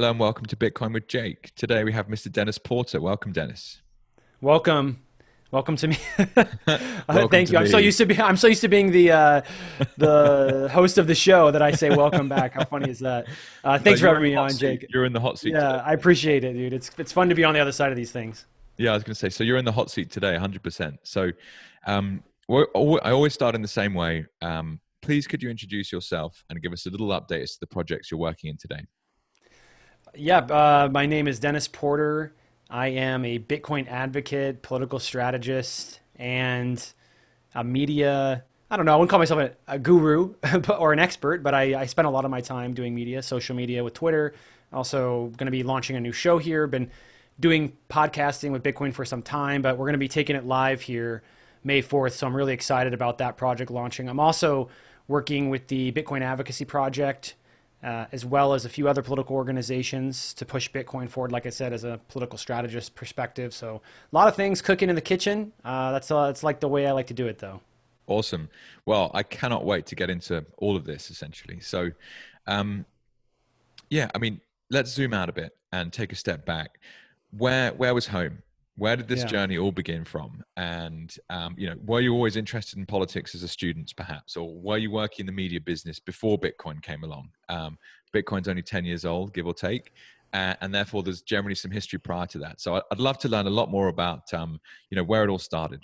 Hello and welcome to Bitcoin with Jake. Today we have Mr. Dennis Porter. Welcome, Dennis. Welcome. Welcome to me. Welcome Thank to you. I'm so used to be. I'm so used to being the uh, the host of the show that I say welcome back. How funny is that? Uh, thanks So for having me on, seat. Jake. You're in the hot seat. Yeah, today. I appreciate it, dude. It's it's fun to be on the other side of these things. Yeah, I was going to say. So you're in the hot seat today, 100%. So um, we're, I always start in the same way. Um, please, could you introduce yourself and give us a little update as to the projects you're working in today? Yeah, uh, my name is Dennis Porter. I am a Bitcoin advocate, political strategist, and a media. I don't know. I wouldn't call myself a, a guru or an expert, but I, I spend a lot of my time doing media, social media with Twitter. Also, going to be launching a new show here. Been doing podcasting with Bitcoin for some time, but we're going to be taking it live here May 4th. So I'm really excited about that project launching. I'm also working with the Bitcoin Advocacy Project uh, as well as a few other political organizations to push Bitcoin forward. Like I said, as a political strategist perspective, so a lot of things cooking in the kitchen. Uh, that's uh, that's like the way I like to do it, though. Awesome. Well, I cannot wait to get into all of this essentially. So, um, yeah, I mean, let's zoom out a bit and take a step back. Where where was home? Where did this Yeah. journey all begin from? And um, you know, were you always interested in politics as a student, perhaps, or were you working in the media business before Bitcoin came along? Um, Bitcoin's only ten years old, give or take. Uh, and therefore, there's generally some history prior to that. So I'd love to learn a lot more about, um, you know, where it all started.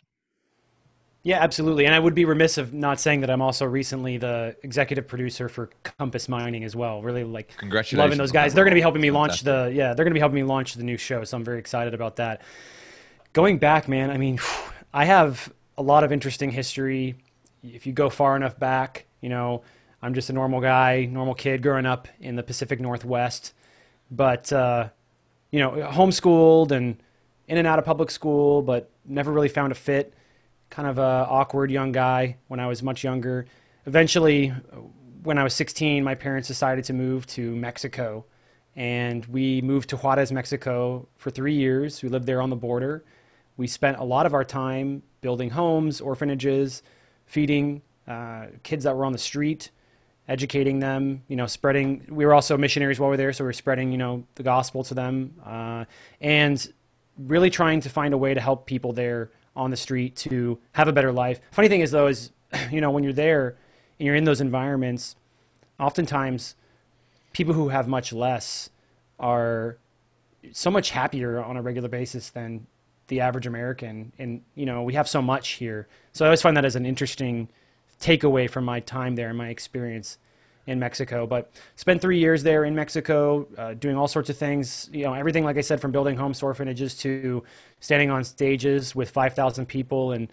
Yeah, absolutely. And I would be remiss of not saying that I'm also recently the executive producer for Compass Mining as well. Really like Congratulations loving those guys. They're going to be helping me launch the yeah, they're going to be helping me launch the new show. So I'm very excited about that. Going back, man, I mean, I have a lot of interesting history. If you go far enough back, you know, I'm just a normal guy, normal kid growing up in the Pacific Northwest. But uh, you know, homeschooled and in and out of public school, but never really found a fit. Kind of a awkward young guy when I was much younger. Eventually, when I was 16, my parents decided to move to Mexico, and we moved to Juarez, Mexico, for three years. We lived there on the border. We spent a lot of our time building homes, orphanages, feeding uh, kids that were on the street, educating them, you know, spreading. We were also missionaries while we were there, so we were spreading, you know, the gospel to them, uh, and really trying to find a way to help people there on the street to have a better life. Funny thing is, though, is you know, when you're there and you're in those environments, oftentimes people who have much less are so much happier on a regular basis than the average American. And, you know, we have so much here. So I always find that as an interesting takeaway from my time there and my experience in Mexico. But spent three years there in Mexico, uh, doing all sorts of things. You know, everything, like I said, from building homes to orphanages to standing on stages with 5,000 people and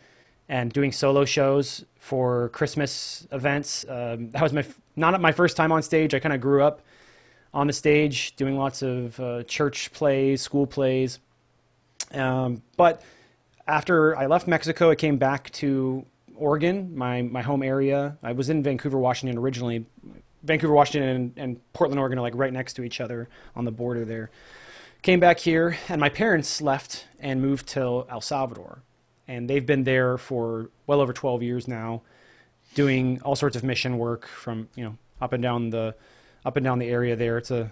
and doing solo shows for Christmas events. Um, that was my not my first time on stage. I kind of grew up on the stage doing lots of uh, church plays, school plays. Um, but after I left Mexico, I came back to Oregon, my, my home area. I was in Vancouver, Washington originally. Vancouver, Washington, and, and Portland, Oregon are like right next to each other on the border there. Came back here, and my parents left and moved to El Salvador. And they've been there for well over 12 years now, doing all sorts of mission work from, you know, up and down the up and down the area there. It's a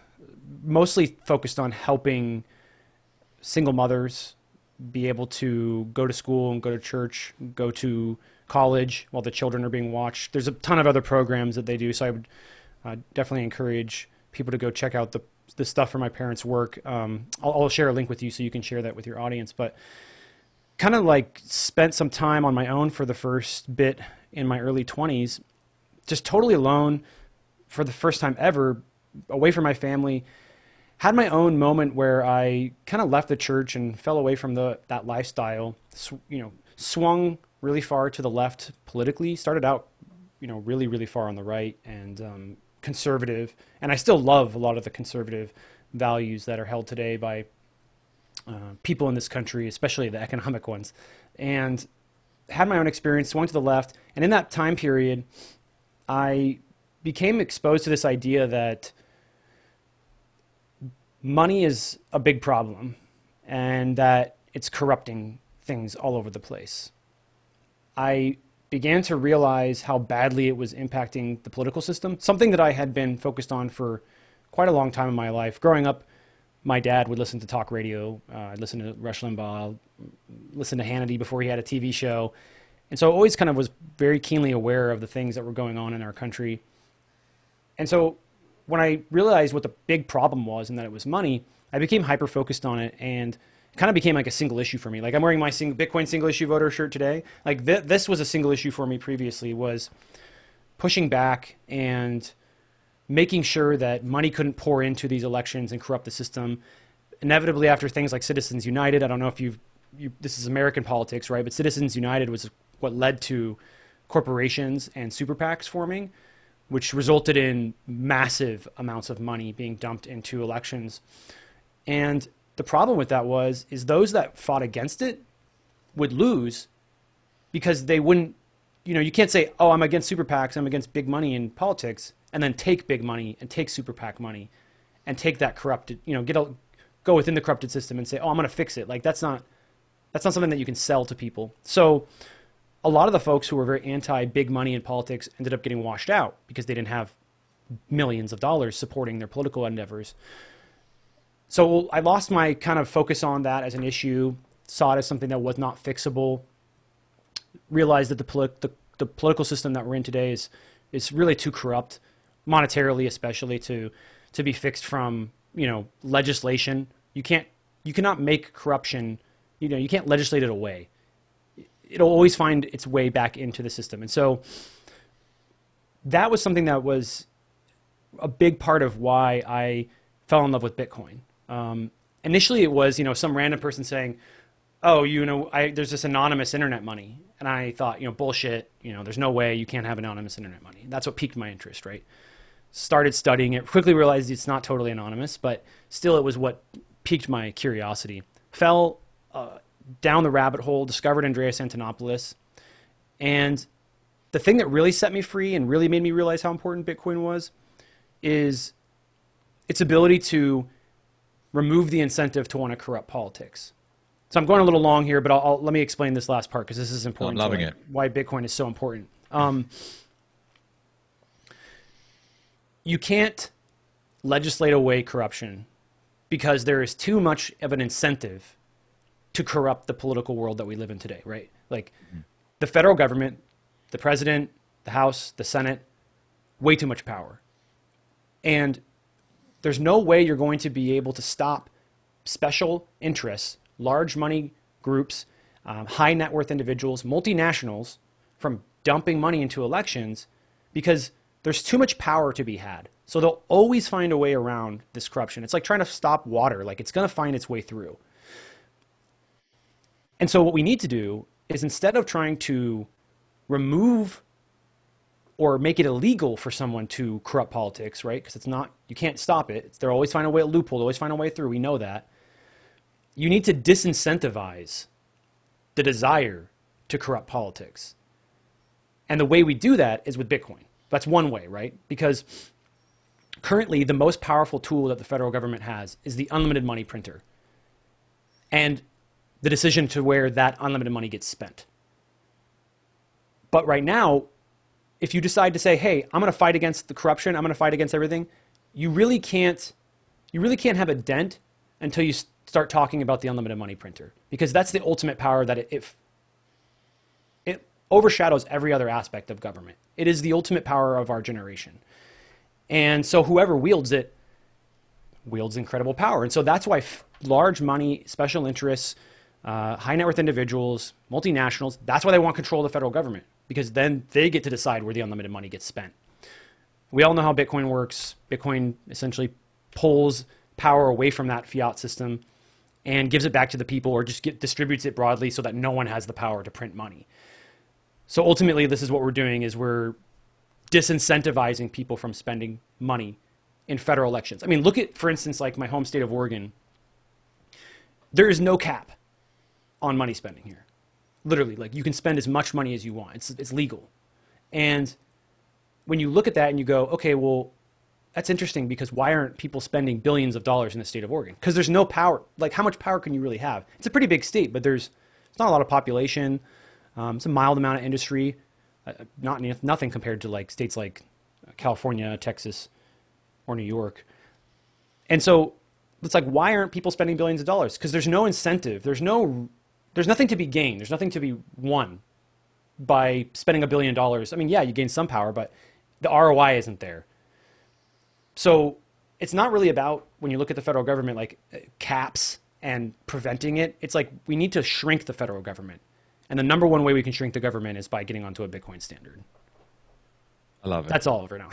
mostly focused on helping single mothers be able to go to school and go to church, go to college while the children are being watched. There's a ton of other programs that they do, so I would uh, definitely encourage people to go check out the the stuff from my parents' work. Um, I'll, I'll share a link with you so you can share that with your audience. But kind of like spent some time on my own for the first bit in my early 20s, just totally alone for the first time ever, away from my family had my own moment where I kind of left the church and fell away from the that lifestyle. Sw- you know, swung really far to the left politically. Started out, you know, really really far on the right and um, conservative. And I still love a lot of the conservative values that are held today by uh, people in this country, especially the economic ones. And had my own experience, swung to the left, and in that time period, I became exposed to this idea that money is a big problem and that it's corrupting things all over the place. I began to realize how badly it was impacting the political system, something that I had been focused on for quite a long time in my life. Growing up, my dad would listen to talk radio. Uh, I'd listen to Rush Limbaugh, listen to Hannity before he had a TV show. And so I always kind of was very keenly aware of the things that were going on in our country. And so when I realized what the big problem was and that it was money, I became hyper focused on it and it kind of became like a single issue for me. Like I'm wearing my Bitcoin single issue voter shirt today. Like th- this was a single issue for me previously was pushing back and making sure that money couldn't pour into these elections and corrupt the system. Inevitably, after things like Citizens United, I don't know if you've you, this is American politics, right? But Citizens United was what led to corporations and super PACs forming, which resulted in massive amounts of money being dumped into elections. And the problem with that was is those that fought against it would lose because they wouldn't you know, you can't say, "Oh, I'm against super PACs, I'm against big money in politics," and then take big money and take super PAC money and take that corrupted, you know, get a, go within the corrupted system and say, "Oh, I'm going to fix it." Like that's not that's not something that you can sell to people. So a lot of the folks who were very anti big money in politics ended up getting washed out because they didn't have millions of dollars supporting their political endeavors. So I lost my kind of focus on that as an issue, saw it as something that was not fixable, realized that the, the, the political system that we're in today is, is really too corrupt, monetarily especially, to, to be fixed from, you know, legislation. You can't, you cannot make corruption, you know, you can't legislate it away it'll always find its way back into the system. And so that was something that was a big part of why I fell in love with Bitcoin. Um, initially, it was you know some random person saying, "Oh, you know, I, there's this anonymous internet money," and I thought, you know, bullshit. You know, there's no way you can't have anonymous internet money. That's what piqued my interest, right? Started studying it, quickly realized it's not totally anonymous, but still, it was what piqued my curiosity. Fell uh, down the rabbit hole, discovered Andreas Antonopoulos. And the thing that really set me free and really made me realize how important Bitcoin was is its ability to remove the incentive to want to corrupt politics. So I'm going a little long here, but I'll, I'll let me explain this last part because this is important. I'm loving it. Why Bitcoin is so important. Um, you can't legislate away corruption because there is too much of an incentive to corrupt the political world that we live in today, right? Like the federal government, the president, the House, the Senate, way too much power. And there's no way you're going to be able to stop special interests, large money groups, um, high net worth individuals, multinationals from dumping money into elections because there's too much power to be had. So they'll always find a way around this corruption. It's like trying to stop water, like it's going to find its way through. And so what we need to do is instead of trying to remove or make it illegal for someone to corrupt politics, right? Because it's not, you can't stop it. They'll always find a way, a loophole, they'll always find a way through. We know that. You need to disincentivize the desire to corrupt politics. And the way we do that is with Bitcoin. That's one way, right? Because currently, the most powerful tool that the federal government has is the unlimited money printer. And the decision to where that unlimited money gets spent. But right now, if you decide to say, "Hey, I'm going to fight against the corruption. I'm going to fight against everything," you really can't you really can't have a dent until you start talking about the unlimited money printer because that's the ultimate power that it, it, it overshadows every other aspect of government. It is the ultimate power of our generation. And so whoever wields it wields incredible power. And so that's why f- large money, special interests, uh, high net worth individuals, multinationals. That's why they want control of the federal government because then they get to decide where the unlimited money gets spent. We all know how Bitcoin works. Bitcoin essentially pulls power away from that fiat system and gives it back to the people or just get, distributes it broadly so that no one has the power to print money. So ultimately, this is what we're doing is we're disincentivizing people from spending money in federal elections. I mean, look at, for instance, like my home state of Oregon. There is no cap on money spending here. Literally, like you can spend as much money as you want. It's it's legal. And when you look at that and you go, okay, well, that's interesting because why aren't people spending billions of dollars in the state of Oregon? Because there's no power. Like, how much power can you really have? It's a pretty big state, but there's it's not a lot of population. Um, it's a mild amount of industry, uh, not nothing compared to like states like California, Texas, or New York. And so it's like, why aren't people spending billions of dollars? Because there's no incentive. There's no, there's nothing to be gained. There's nothing to be won by spending a billion dollars. I mean, yeah, you gain some power, but the ROI isn't there. So it's not really about when you look at the federal government like uh, caps and preventing it. It's like we need to shrink the federal government. And the number one way we can shrink the government is by getting onto a Bitcoin standard. I love it. That's all over now.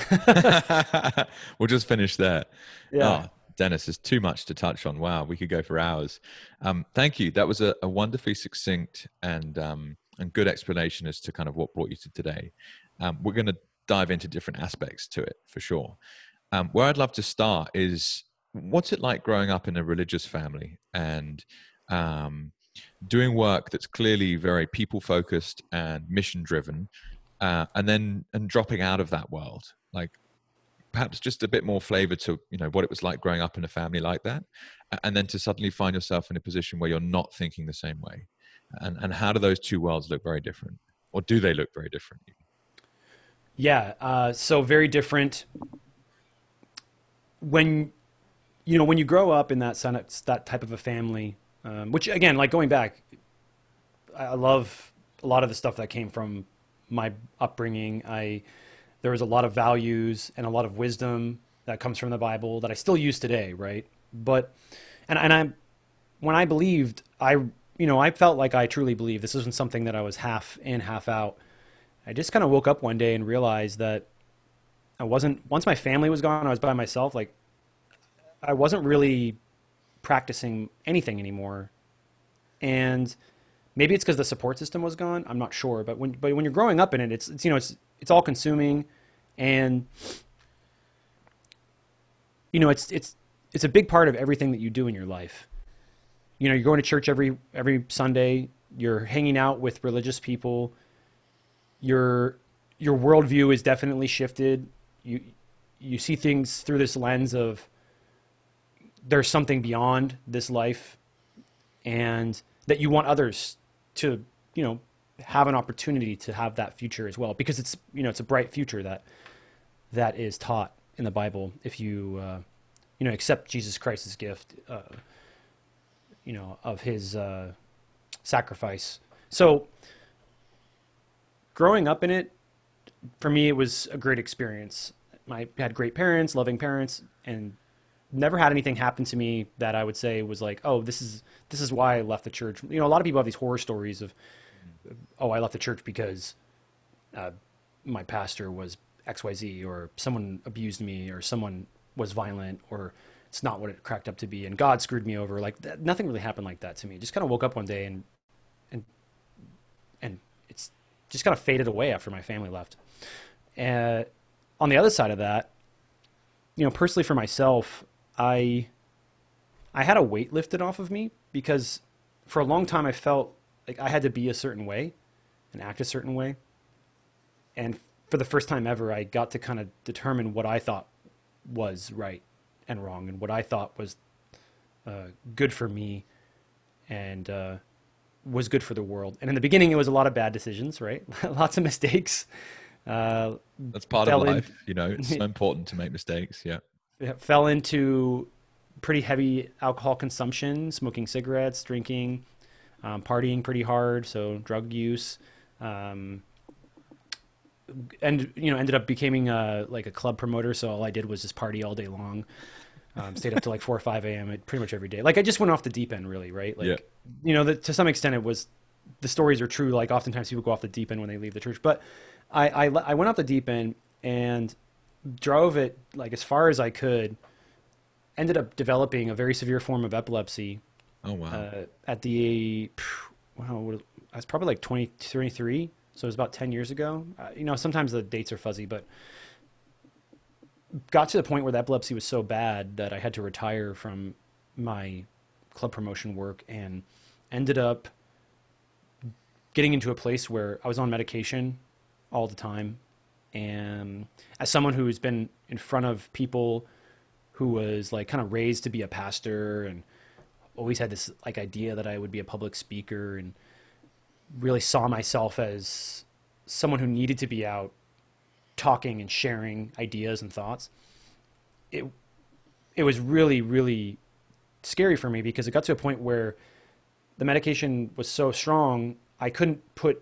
we'll just finish that. Yeah. Oh, Dennis, there's too much to touch on. Wow, we could go for hours. Um, thank you. That was a, a wonderfully succinct and um, and good explanation as to kind of what brought you to today. Um, we're going to dive into different aspects to it for sure. Um, where I'd love to start is what's it like growing up in a religious family and um, doing work that's clearly very people focused and mission driven, uh, and then and dropping out of that world, like perhaps just a bit more flavor to you know what it was like growing up in a family like that, and then to suddenly find yourself in a position where you're not thinking the same way, and and how do those two worlds look very different, or do they look very different? Yeah, uh, so very different. When you know when you grow up in that that type of a family, um, which again, like going back, I love a lot of the stuff that came from my upbringing. I there was a lot of values and a lot of wisdom that comes from the Bible that I still use today, right? But and and I when I believed, I you know I felt like I truly believed. This wasn't something that I was half in, half out. I just kind of woke up one day and realized that I wasn't. Once my family was gone, I was by myself. Like I wasn't really practicing anything anymore. And maybe it's because the support system was gone. I'm not sure, but when but when you're growing up in it, it's, it's you know it's it's all consuming, and you know it's it's it's a big part of everything that you do in your life. You know, you're going to church every every Sunday. You're hanging out with religious people. Your your worldview is definitely shifted. You you see things through this lens of there's something beyond this life and that you want others to you know have an opportunity to have that future as well because it's you know it's a bright future that that is taught in the bible. If you uh, you know accept jesus christ's gift uh, you know of his uh, sacrifice. So growing up in it for me it was a great experience. I had great parents loving parents and never had anything happen to me that I would say was like, oh, this is this is why I left the church. You know, a lot of people have these horror stories of, oh, I left the church because uh, my pastor was X Y Z, or someone abused me, or someone was violent, or it's not what it cracked up to be, and God screwed me over. Like that, nothing really happened like that to me. Just kind of woke up one day and and and it's just kind of faded away after my family left. And on the other side of that, you know, personally for myself, I I had a weight lifted off of me because for a long time I felt like I had to be a certain way and act a certain way. And for the first time ever, I got to kind of determine what I thought was right and wrong and what I thought was uh, good for me and uh, was good for the world. And in the beginning, it was a lot of bad decisions, right? Lots of mistakes. Uh, That's part of life. In, you know, it's so important to make mistakes. Yeah fell into pretty heavy alcohol consumption, smoking cigarettes, drinking, um, partying pretty hard, so drug use. Um, and you know, ended up becoming a, like a club promoter. So all I did was just party all day long. Um, stayed up to like four or five a.m. pretty much every day. Like I just went off the deep end, really, right? Like, yeah. you know, the, to some extent, it was the stories are true. Like oftentimes people go off the deep end when they leave the church, but I I, I went off the deep end and drove it like as far as I could. Ended up developing a very severe form of epilepsy. Oh wow! Uh, at the wow, I was probably like 20, 23, so it was about ten years ago. Uh, you know, sometimes the dates are fuzzy, but got to the point where the epilepsy was so bad that I had to retire from my club promotion work and ended up getting into a place where I was on medication all the time and as someone who's been in front of people who was like kind of raised to be a pastor and always had this like idea that I would be a public speaker and really saw myself as someone who needed to be out talking and sharing ideas and thoughts it it was really, really scary for me because it got to a point where the medication was so strong, I couldn't put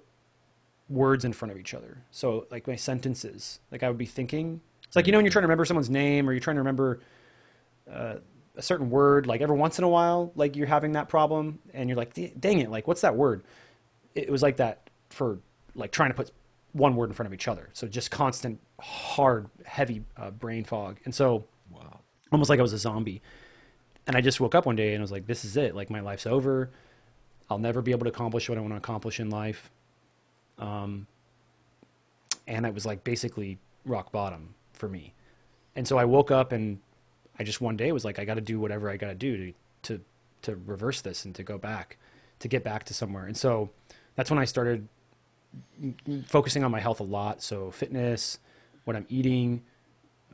words in front of each other. So like my sentences, like I would be thinking. It's like you know when you're trying to remember someone's name or you're trying to remember uh, a certain word. Like every once in a while, like you're having that problem, and you're like, dang it, like what's that word? It was like that for like trying to put one word in front of each other. So just constant, hard, heavy uh, brain fog. And so, wow, almost like I was a zombie. And I just woke up one day and I was like, this is it. Like my life's over. I'll never be able to accomplish what I want to accomplish in life. Um, and it was like basically rock bottom for me. And so I woke up and I just one day was like, I got to do whatever I got to do to, to, reverse this and to go back, to get back to somewhere. And so that's when I started focusing on my health a lot. So fitness, what I'm eating,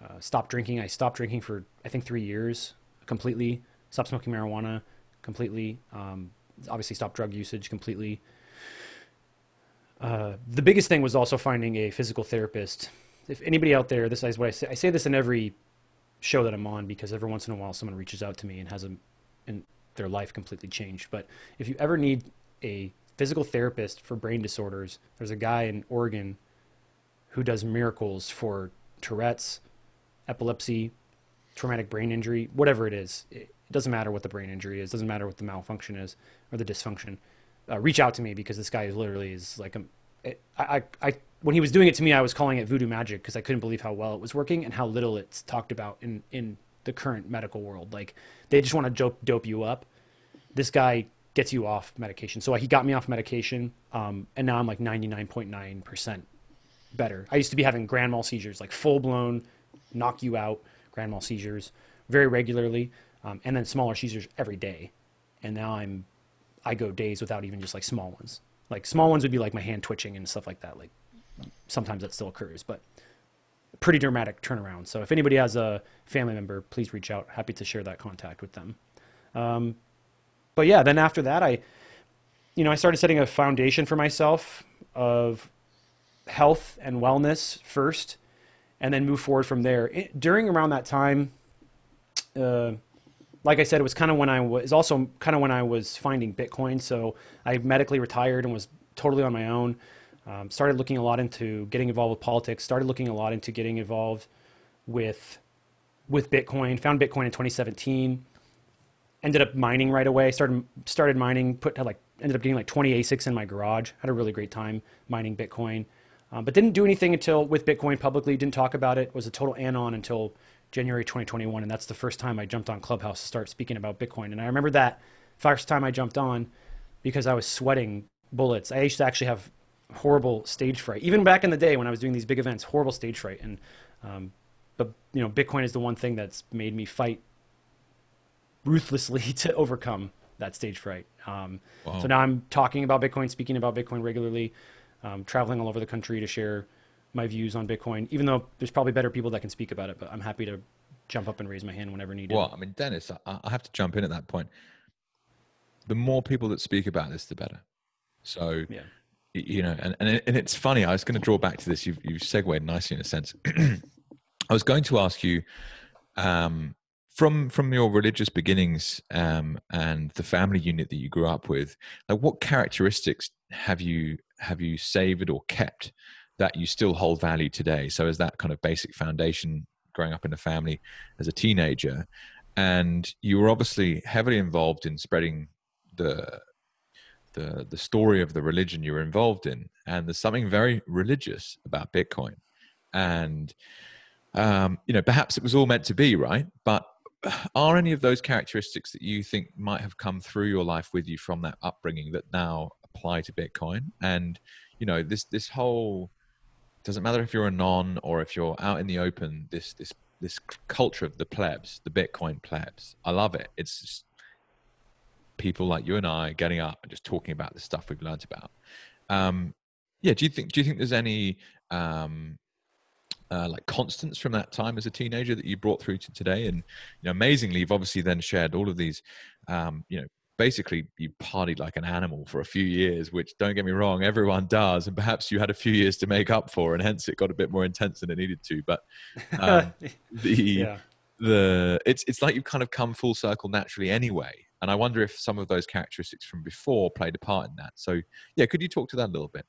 uh, stop drinking. I stopped drinking for I think three years completely. Stopped smoking marijuana completely. Um, obviously, stopped drug usage completely. Uh, the biggest thing was also finding a physical therapist. If anybody out there, this is what I say. I say this in every show that I'm on because every once in a while someone reaches out to me and has a, and their life completely changed. But if you ever need a physical therapist for brain disorders. There's a guy in Oregon who does miracles for Tourette's, epilepsy, traumatic brain injury, whatever it is. It doesn't matter what the brain injury is. Doesn't matter what the malfunction is or the dysfunction. Uh, reach out to me because this guy literally is like I, I, when he was doing it to me, I was calling it voodoo magic because I couldn't believe how well it was working and how little it's talked about in in the current medical world. Like they just want to dope dope you up. This guy gets you off medication. So he got me off medication, um, and now I'm like 99.9% better. I used to be having grand mal seizures, like full blown, knock you out grand mal seizures very regularly, um, and then smaller seizures every day. And now I'm, I go days without even just like small ones. Like small ones would be like my hand twitching and stuff like that. Like sometimes that still occurs, but pretty dramatic turnaround. So if anybody has a family member, please reach out. Happy to share that contact with them. Um, but yeah, then after that, I, you know, I started setting a foundation for myself of health and wellness first, and then move forward from there. It, during around that time, uh, like I said, it was kind of when I was also kind of when I was finding Bitcoin. So I medically retired and was totally on my own. Um, started looking a lot into getting involved with politics. Started looking a lot into getting involved with with Bitcoin. Found Bitcoin in 2017 ended up mining right away. Started started mining. Put like ended up getting like 20 ASICs in my garage. Had a really great time mining Bitcoin, um, but didn't do anything until with Bitcoin publicly. Didn't talk about it. Was a total anon until January 2021, and that's the first time I jumped on Clubhouse to start speaking about Bitcoin. And I remember that first time I jumped on because I was sweating bullets. I used to actually have horrible stage fright, even back in the day when I was doing these big events. Horrible stage fright, and um, but you know, Bitcoin is the one thing that's made me fight ruthlessly to overcome that stage fright. Um, wow. So now I'm talking about Bitcoin, speaking about Bitcoin regularly, um, traveling all over the country to share my views on Bitcoin. Even though there's probably better people that can speak about it, but I'm happy to jump up and raise my hand whenever needed. Well, I mean, Dennis, I, I have to jump in at that point. The more people that speak about this, the better. So, yeah. you know, and, and, and it's funny. I was going to draw back to this. You've, you've segued nicely in a sense. I was going to ask you, um, from from your religious beginnings um, and the family unit that you grew up with, like what characteristics have you have you savored or kept that you still hold value today? So, as that kind of basic foundation growing up in a family as a teenager, and you were obviously heavily involved in spreading the the the story of the religion you were involved in, and there's something very religious about Bitcoin, and um, you know perhaps it was all meant to be, right? But are any of those characteristics that you think might have come through your life with you from that upbringing that now apply to Bitcoin? And you know, this this whole doesn't matter if you're a non or if you're out in the open. This this this culture of the plebs, the Bitcoin plebs. I love it. It's just people like you and I getting up and just talking about the stuff we've learned about. Um, yeah, do you think do you think there's any um, uh, like constants from that time as a teenager that you brought through to today and you know amazingly you've obviously then shared all of these um, you know basically you partied like an animal for a few years which don't get me wrong everyone does and perhaps you had a few years to make up for and hence it got a bit more intense than it needed to but um, the yeah. the it's it's like you've kind of come full circle naturally anyway. And I wonder if some of those characteristics from before played a part in that. So yeah, could you talk to that a little bit?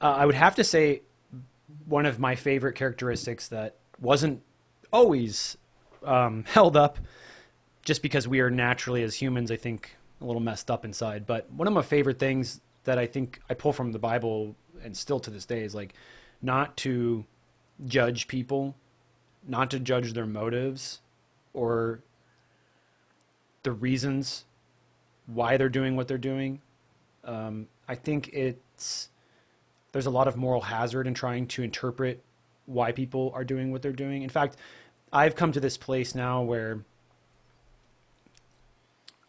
Uh, I would have to say one of my favorite characteristics that wasn't always um, held up just because we are naturally as humans, I think, a little messed up inside. But one of my favorite things that I think I pull from the Bible and still to this day is like not to judge people, not to judge their motives or the reasons why they're doing what they're doing. Um, I think it's there's a lot of moral hazard in trying to interpret why people are doing what they're doing. In fact, I've come to this place now where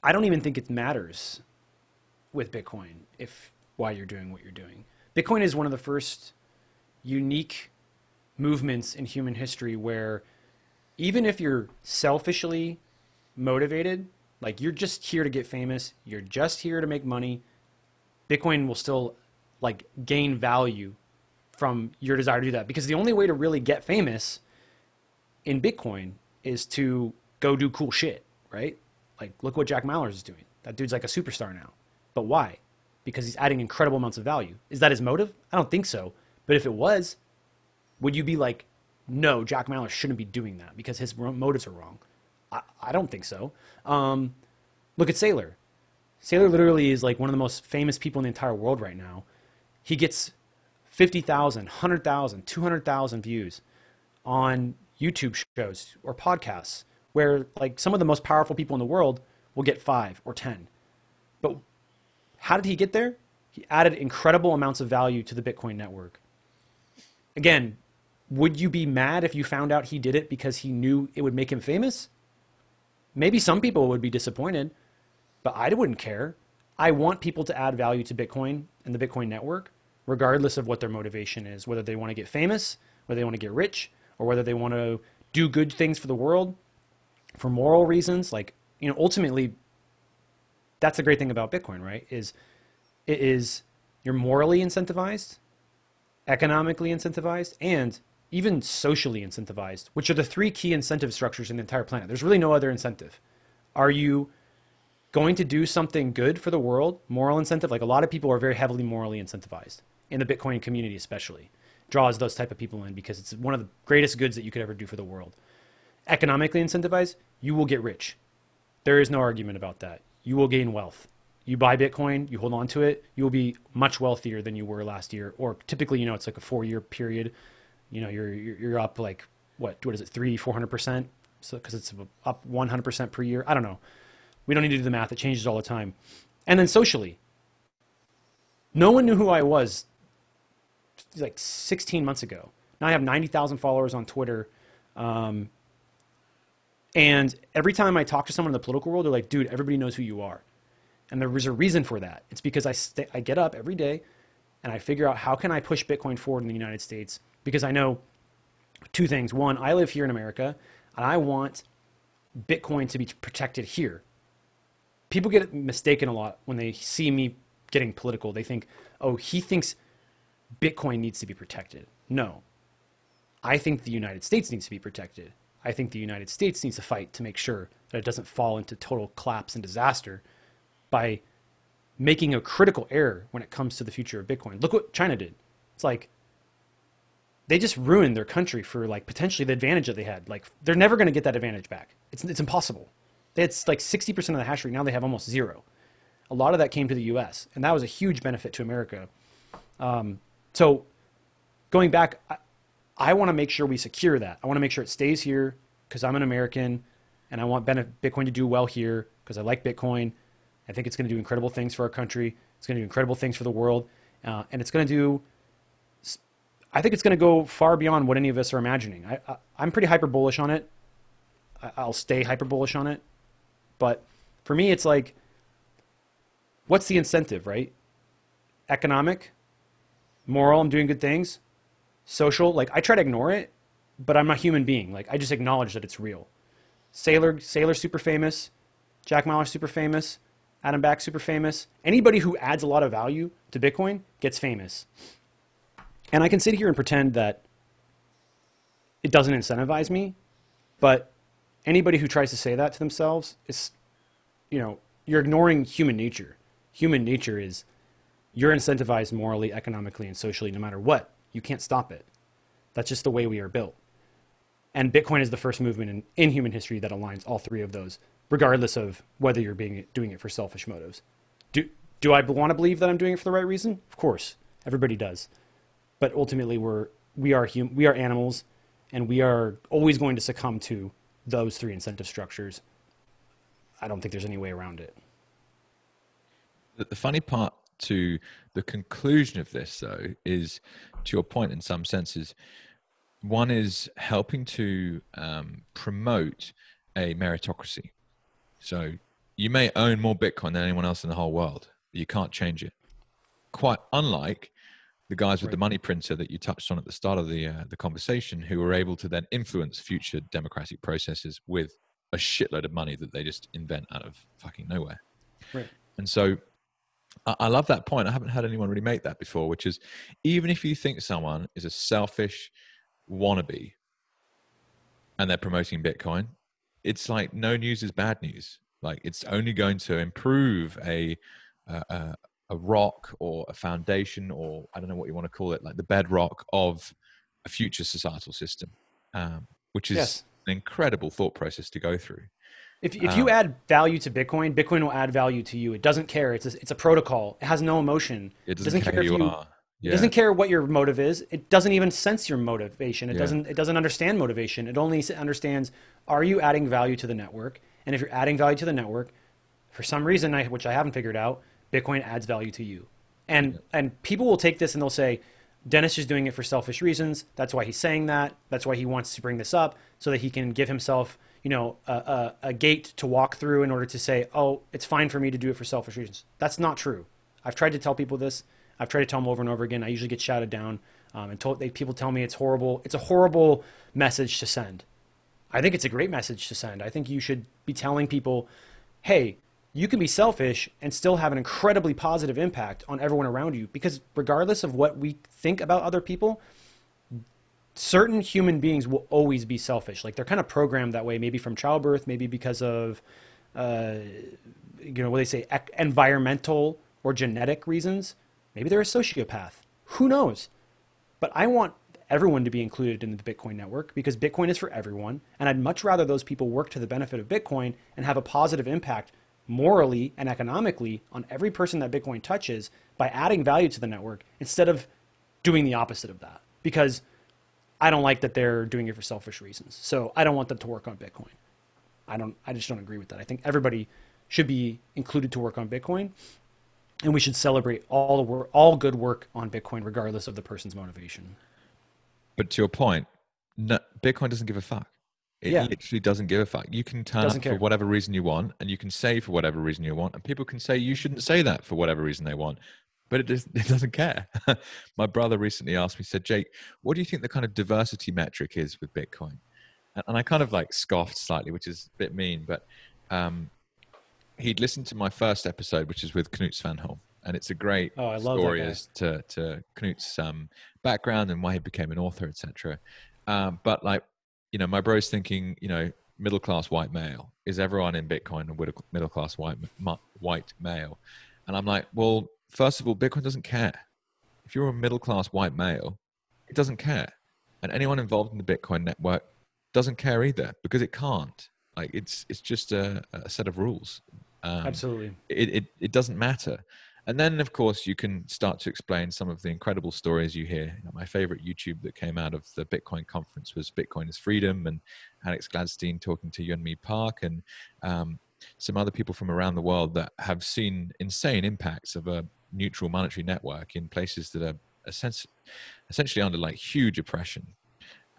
I don't even think it matters with Bitcoin if why you're doing what you're doing. Bitcoin is one of the first unique movements in human history where even if you're selfishly motivated, like you're just here to get famous, you're just here to make money, Bitcoin will still like gain value from your desire to do that because the only way to really get famous in Bitcoin is to go do cool shit, right? Like look what Jack Mallers is doing. That dude's like a superstar now. But why? Because he's adding incredible amounts of value. Is that his motive? I don't think so. But if it was, would you be like, no, Jack Mallers shouldn't be doing that because his motives are wrong? I, I don't think so. Um, look at Saylor. Saylor literally is like one of the most famous people in the entire world right now. He gets 50,000, 100,000, 200,000 views on YouTube shows or podcasts where like some of the most powerful people in the world will get 5 or 10. But how did he get there? He added incredible amounts of value to the Bitcoin network. Again, would you be mad if you found out he did it because he knew it would make him famous? Maybe some people would be disappointed, but I wouldn't care. I want people to add value to Bitcoin and the Bitcoin network, regardless of what their motivation is, whether they want to get famous, whether they want to get rich, or whether they want to do good things for the world for moral reasons. Like, you know, ultimately, that's the great thing about Bitcoin, right? Is it is you're morally incentivized, economically incentivized, and even socially incentivized, which are the three key incentive structures in the entire planet. There's really no other incentive. Are you going to do something good for the world? Moral incentive, like a lot of people are very heavily morally incentivized in the Bitcoin community, especially draws those type of people in because it's one of the greatest goods that you could ever do for the world. Economically incentivized, you will get rich. There is no argument about that. You will gain wealth. You buy Bitcoin, you hold on to it, you will be much wealthier than you were last year. Or typically, you know, it's like a four year period you know you're you're up like what what is it three four hundred percent so because it's up one hundred percent per year I don't know we don't need to do the math it changes all the time and then socially no one knew who I was like 16 months ago now I have 90,000 followers on Twitter um, and every time I talk to someone in the political world they're like dude everybody knows who you are and there is a reason for that it's because I, st- I get up every day and I figure out how can I push Bitcoin forward in the United States because I know two things. One, I live here in America and I want Bitcoin to be protected here. People get mistaken a lot when they see me getting political. They think, oh, he thinks Bitcoin needs to be protected. No. I think the United States needs to be protected. I think the United States needs to fight to make sure that it doesn't fall into total collapse and disaster by making a critical error when it comes to the future of Bitcoin. Look what China did. It's like they just ruined their country for like potentially the advantage that they had. Like they're never going to get that advantage back. It's it's impossible. It's like 60% of the hash rate. Now they have almost zero. A lot of that came to the U.S. and that was a huge benefit to America. Um, so going back, I, want to make sure we secure that. I want to make sure it stays here because I'm an American and I want Bitcoin to do well here because I like Bitcoin. I think it's going to do incredible things for our country. It's going to do incredible things for the world, uh, and it's going to do I think it's going to go far beyond what any of us are imagining. I, I, am pretty hyper bullish on it. I, I'll stay hyper bullish on it. But for me, it's like, what's the incentive, right? Economic, moral, I'm doing good things, social. Like, I try to ignore it, but I'm a human being. Like, I just acknowledge that it's real. Saylor, Saylor, super famous. Jack Mallers, super famous. Adam Back, super famous. Anybody who adds a lot of value to Bitcoin gets famous. And I can sit here and pretend that it doesn't incentivize me, But anybody who tries to say that to themselves is, you know, you're ignoring human nature. Human nature is you're incentivized morally, economically, and socially no matter what. You can't stop it. That's just the way we are built. And Bitcoin is the first movement in, in human history that aligns all three of those, regardless of whether you're being doing it for selfish motives. Do do I want to believe that I'm doing it for the right reason? Of course, everybody does. But ultimately, we're we are hum, we are animals, and we are always going to succumb to those three incentive structures. I don't think there's any way around it. The funny part to the conclusion of this, though, is to your point in some senses. One is helping to um, promote a meritocracy. So you may own more Bitcoin than anyone else in the whole world. But you can't change it. Quite unlike the guys with right. the money printer that you touched on at the start of the uh, the conversation, who were able to then influence future democratic processes with a shitload of money that they just invent out of fucking nowhere. Right. And so I love that point. I haven't heard anyone really make that before, which is even if you think someone is a selfish wannabe and they're promoting Bitcoin, it's like no news is bad news. Like it's only going to improve a, a, a rock or a foundation or I don't know what you want to call it, like the bedrock of a future societal system, um, which is yes. an incredible thought process to go through. If, if you um, add value to Bitcoin, Bitcoin will add value to you. It doesn't care. It's a, it's a protocol. It has no emotion. It doesn't, doesn't care, care, if you, are. Yeah. It doesn't care what your motive is. It doesn't even sense your motivation. It yeah. doesn't it doesn't understand motivation. It only understands are you adding value to the network? And if you're adding value to the network, for some reason I, which I haven't figured out, Bitcoin adds value to you. And yeah. and people will take this and they'll say Dennis is doing it for selfish reasons. That's why he's saying that. That's why he wants to bring this up so that he can give himself you know, a, a, a, gate to walk through in order to say, oh, it's fine for me to do it for selfish reasons. That's not true. I've tried to tell people this. I've tried to tell them over and over again. I usually get shouted down, um, and told, they, people tell me it's horrible. It's a horrible message to send. I think it's a great message to send. I think you should be telling people, hey, you can be selfish and still have an incredibly positive impact on everyone around you because regardless of what we think about other people, certain human beings will always be selfish. Like they're kind of programmed that way, maybe from childbirth, maybe because of, uh, you know, what they say, ec- environmental or genetic reasons. Maybe they're a sociopath. Who knows? But I want everyone to be included in the Bitcoin network because Bitcoin is for everyone. And I'd much rather those people work to the benefit of Bitcoin and have a positive impact morally and economically on every person that Bitcoin touches by adding value to the network instead of doing the opposite of that. Because I don't like that they're doing it for selfish reasons. So I don't want them to work on Bitcoin. I don't. I just don't agree with that. I think everybody should be included to work on Bitcoin, and we should celebrate all the work, all good work on Bitcoin, regardless of the person's motivation. But to your point, no, Bitcoin doesn't give a fuck. It yeah. literally doesn't give a fuck. You can turn up for whatever reason you want, and you can say for whatever reason you want, and people can say you shouldn't say that for whatever reason they want but it, just, it doesn't care. My brother recently asked me, said, Jake, what do you think the kind of diversity metric is with Bitcoin? And, and I kind of like scoffed slightly, which is a bit mean, but um, he'd listened to my first episode, which is with Knut Svanholm. And it's a great oh, story as to, to Knut's um, background and why he became an author, etc. Um, but like, you know, my bro's thinking, you know, middle class white male. Is everyone in Bitcoin a middle class white white male? And I'm like, well, first of all, Bitcoin doesn't care. If you're a middle class white male, it doesn't care. And anyone involved in the Bitcoin network doesn't care either because it can't. Like it's it's just a, a set of rules. Um, Absolutely. It, it it doesn't matter. And then, of course, you can start to explain some of the incredible stories you hear. You know, my favorite YouTube that came out of the Bitcoin conference was Bitcoin is Freedom and Alex Gladstein talking to Yeonmi Park and um, some other people from around the world that have seen insane impacts of a neutral monetary network in places that are essentially under like huge oppression.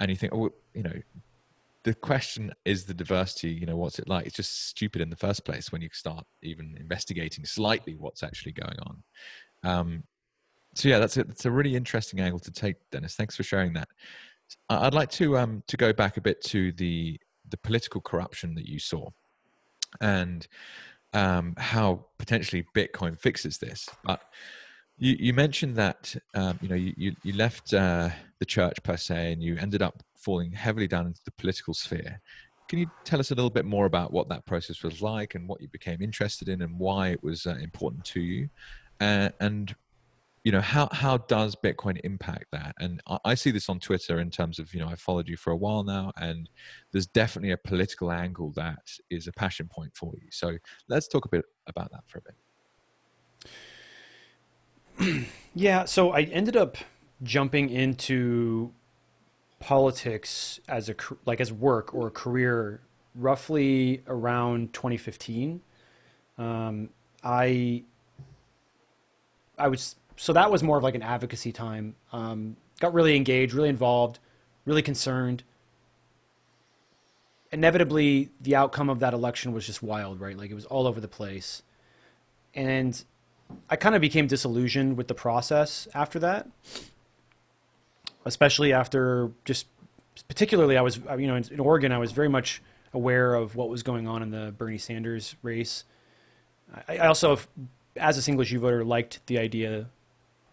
And you think oh you know the question is the diversity you know what's it like? It's just stupid in the first place when you start even investigating slightly what's actually going on. Um, so yeah that's a, that's a really interesting angle to take dennis. Thanks for sharing that. I'd like to um to go back a bit to the the political corruption that you saw and um, how potentially Bitcoin fixes this. But you, you mentioned that um, you know you, you, left uh, the church per se, and you ended up falling heavily down into the political sphere. can you tell us a little bit more about what that process was like and what you became interested in and why it was uh, important to you? Uh, and you know how how does bitcoin impact that? And I, I, see this on twitter in terms of you know i followed you for a while now and there's definitely a political angle that is a passion point for you. So let's talk a bit about that for a bit. Yeah so i ended up jumping into politics as a like as work or a career roughly around 2015 um, i i was so that was more of like an advocacy time. Um, got really engaged, really involved, really concerned. Inevitably, the outcome of that election was just wild, right? Like it was all over the place. And I kind of became disillusioned with the process after that, especially after just particularly I was, you know, in, in Oregon, I was very much aware of what was going on in the Bernie Sanders race. I, I also, as a single issue voter, liked the idea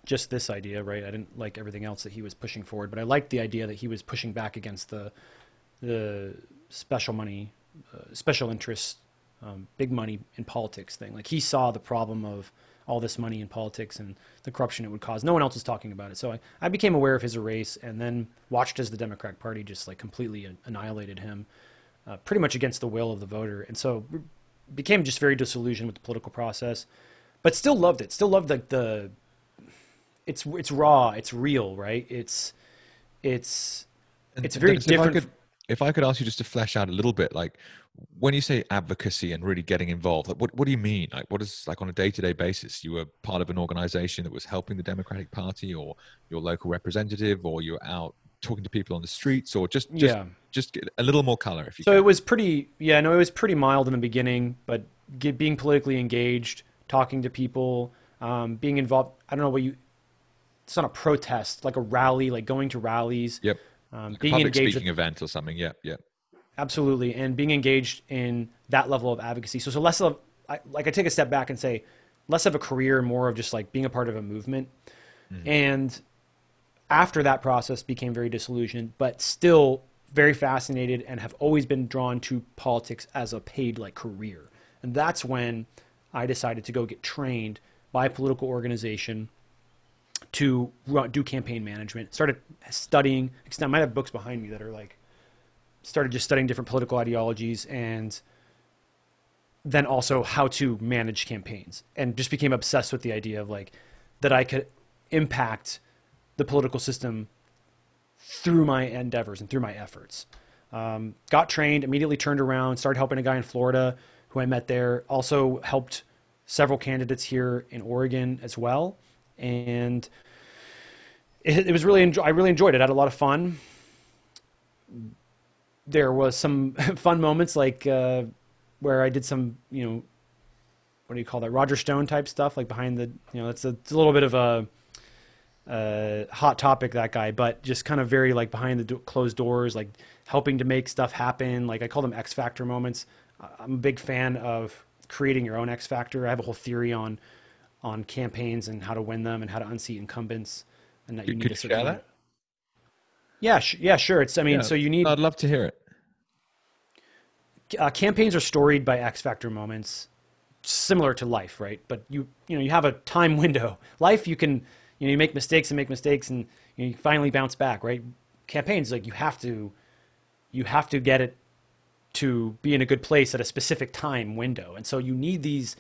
just this idea, right? I didn't like everything else that he was pushing forward, but I liked the idea that he was pushing back against the the special money, uh, special interest, um, big money in politics thing. Like he saw the problem of all this money in politics and the corruption it would cause. No one else was talking about it. So I, I became aware of his race and then watched as the Democratic Party just like completely annihilated him, uh, pretty much against the will of the voter. And so became just very disillusioned with the political process, but still loved it. Still loved like the it's it's raw, it's real, right? It's it's it's very different. If I, could, if I could ask you just to flesh out a little bit, like when you say advocacy and really getting involved, like what what do you mean? Like what is like on a day to day basis? You were part of an organization that was helping the Democratic Party, or your local representative, or you're out talking to people on the streets, or just just yeah. just a little more color if you. So can. it was pretty, yeah, no, it was pretty mild in the beginning, but get, being politically engaged, talking to people, um, being involved. I don't know what you it's not a protest, like a rally, like going to rallies. Yep. Um, like being public engaged speaking with, event or something. Yep. Yep. Absolutely, and being engaged in that level of advocacy. So, so less of I, like I take a step back and say less of a career, more of just like being a part of a movement. Mm-hmm. And after that process, became very disillusioned, but still very fascinated and have always been drawn to politics as a paid like career. And that's when I decided to go get trained by a political organization to do campaign management. Started studying. I might have books behind me that are like started just studying different political ideologies and then also how to manage campaigns and just became obsessed with the idea of like that I could impact the political system through my endeavors and through my efforts. Um, got trained, immediately turned around, started helping a guy in Florida who I met there. Also helped several candidates here in Oregon as well, and it, it was really I really enjoyed it. I had a lot of fun. There was some fun moments like uh, where I did some you know what do you call that Roger Stone type stuff like behind the you know it's a, it's a little bit of a uh, hot topic that guy, but just kind of very like behind the do- closed doors, like helping to make stuff happen. Like I call them X Factor moments. I'm a big fan of creating your own X Factor. I have a whole theory on on campaigns and how to win them and how to unseat incumbents and that you, you need could share that. Yeah, sh- yeah, sure. It's I mean, yeah, so you need. I'd love to hear it. Uh, campaigns are storied by X factor moments, similar to life, right? But you you know you have a time window. Life, you can you know you make mistakes and make mistakes, and you, know, you finally bounce back, right? Campaigns like you have to you have to get it to be in a good place at a specific time window, and so you need these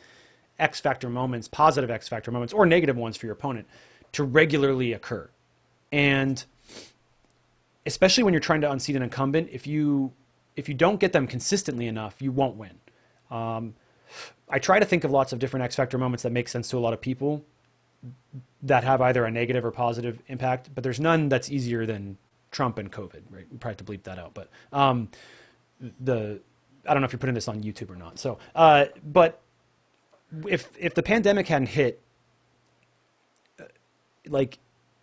X factor moments, positive X factor moments, or negative ones for your opponent to regularly occur. And especially when you're trying to unseat an incumbent, if you if you don't get them consistently enough, you won't win. Um, I try to think of lots of different X factor moments that make sense to a lot of people that have either a negative or positive impact, but there's none that's easier than Trump and COVID, right? We probably have to bleep that out, but um, the I don't know if you're putting this on YouTube or not. So, uh, but if if the pandemic hadn't hit, like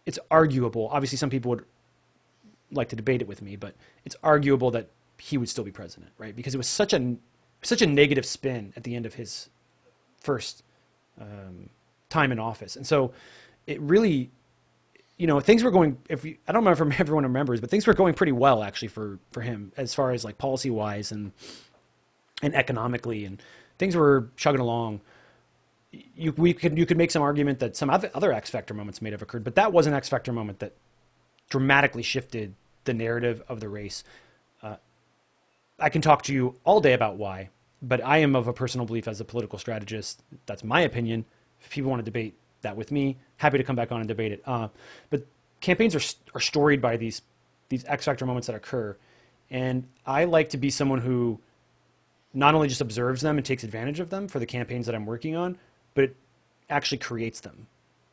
it's arguable. Obviously, some people would like to debate it with me, but it's arguable that he would still be president, right? Because it was such a such a negative spin at the end of his first um, time in office, and so it really you know, things were going. If we, I don't remember if everyone remembers, but things were going pretty well actually for for him as far as like policy wise and and economically, and things were chugging along. You we could you could make some argument that some other X Factor moments may have occurred, but that was an X Factor moment that dramatically shifted the narrative of the race. Uh, I can talk to you all day about why, but I am of a personal belief as a political strategist. That's my opinion. If people want to debate that with me, happy to come back on and debate it. Uh, but campaigns are are storied by these these X factor moments that occur, and I like to be someone who not only just observes them and takes advantage of them for the campaigns that I'm working on, but it actually creates them.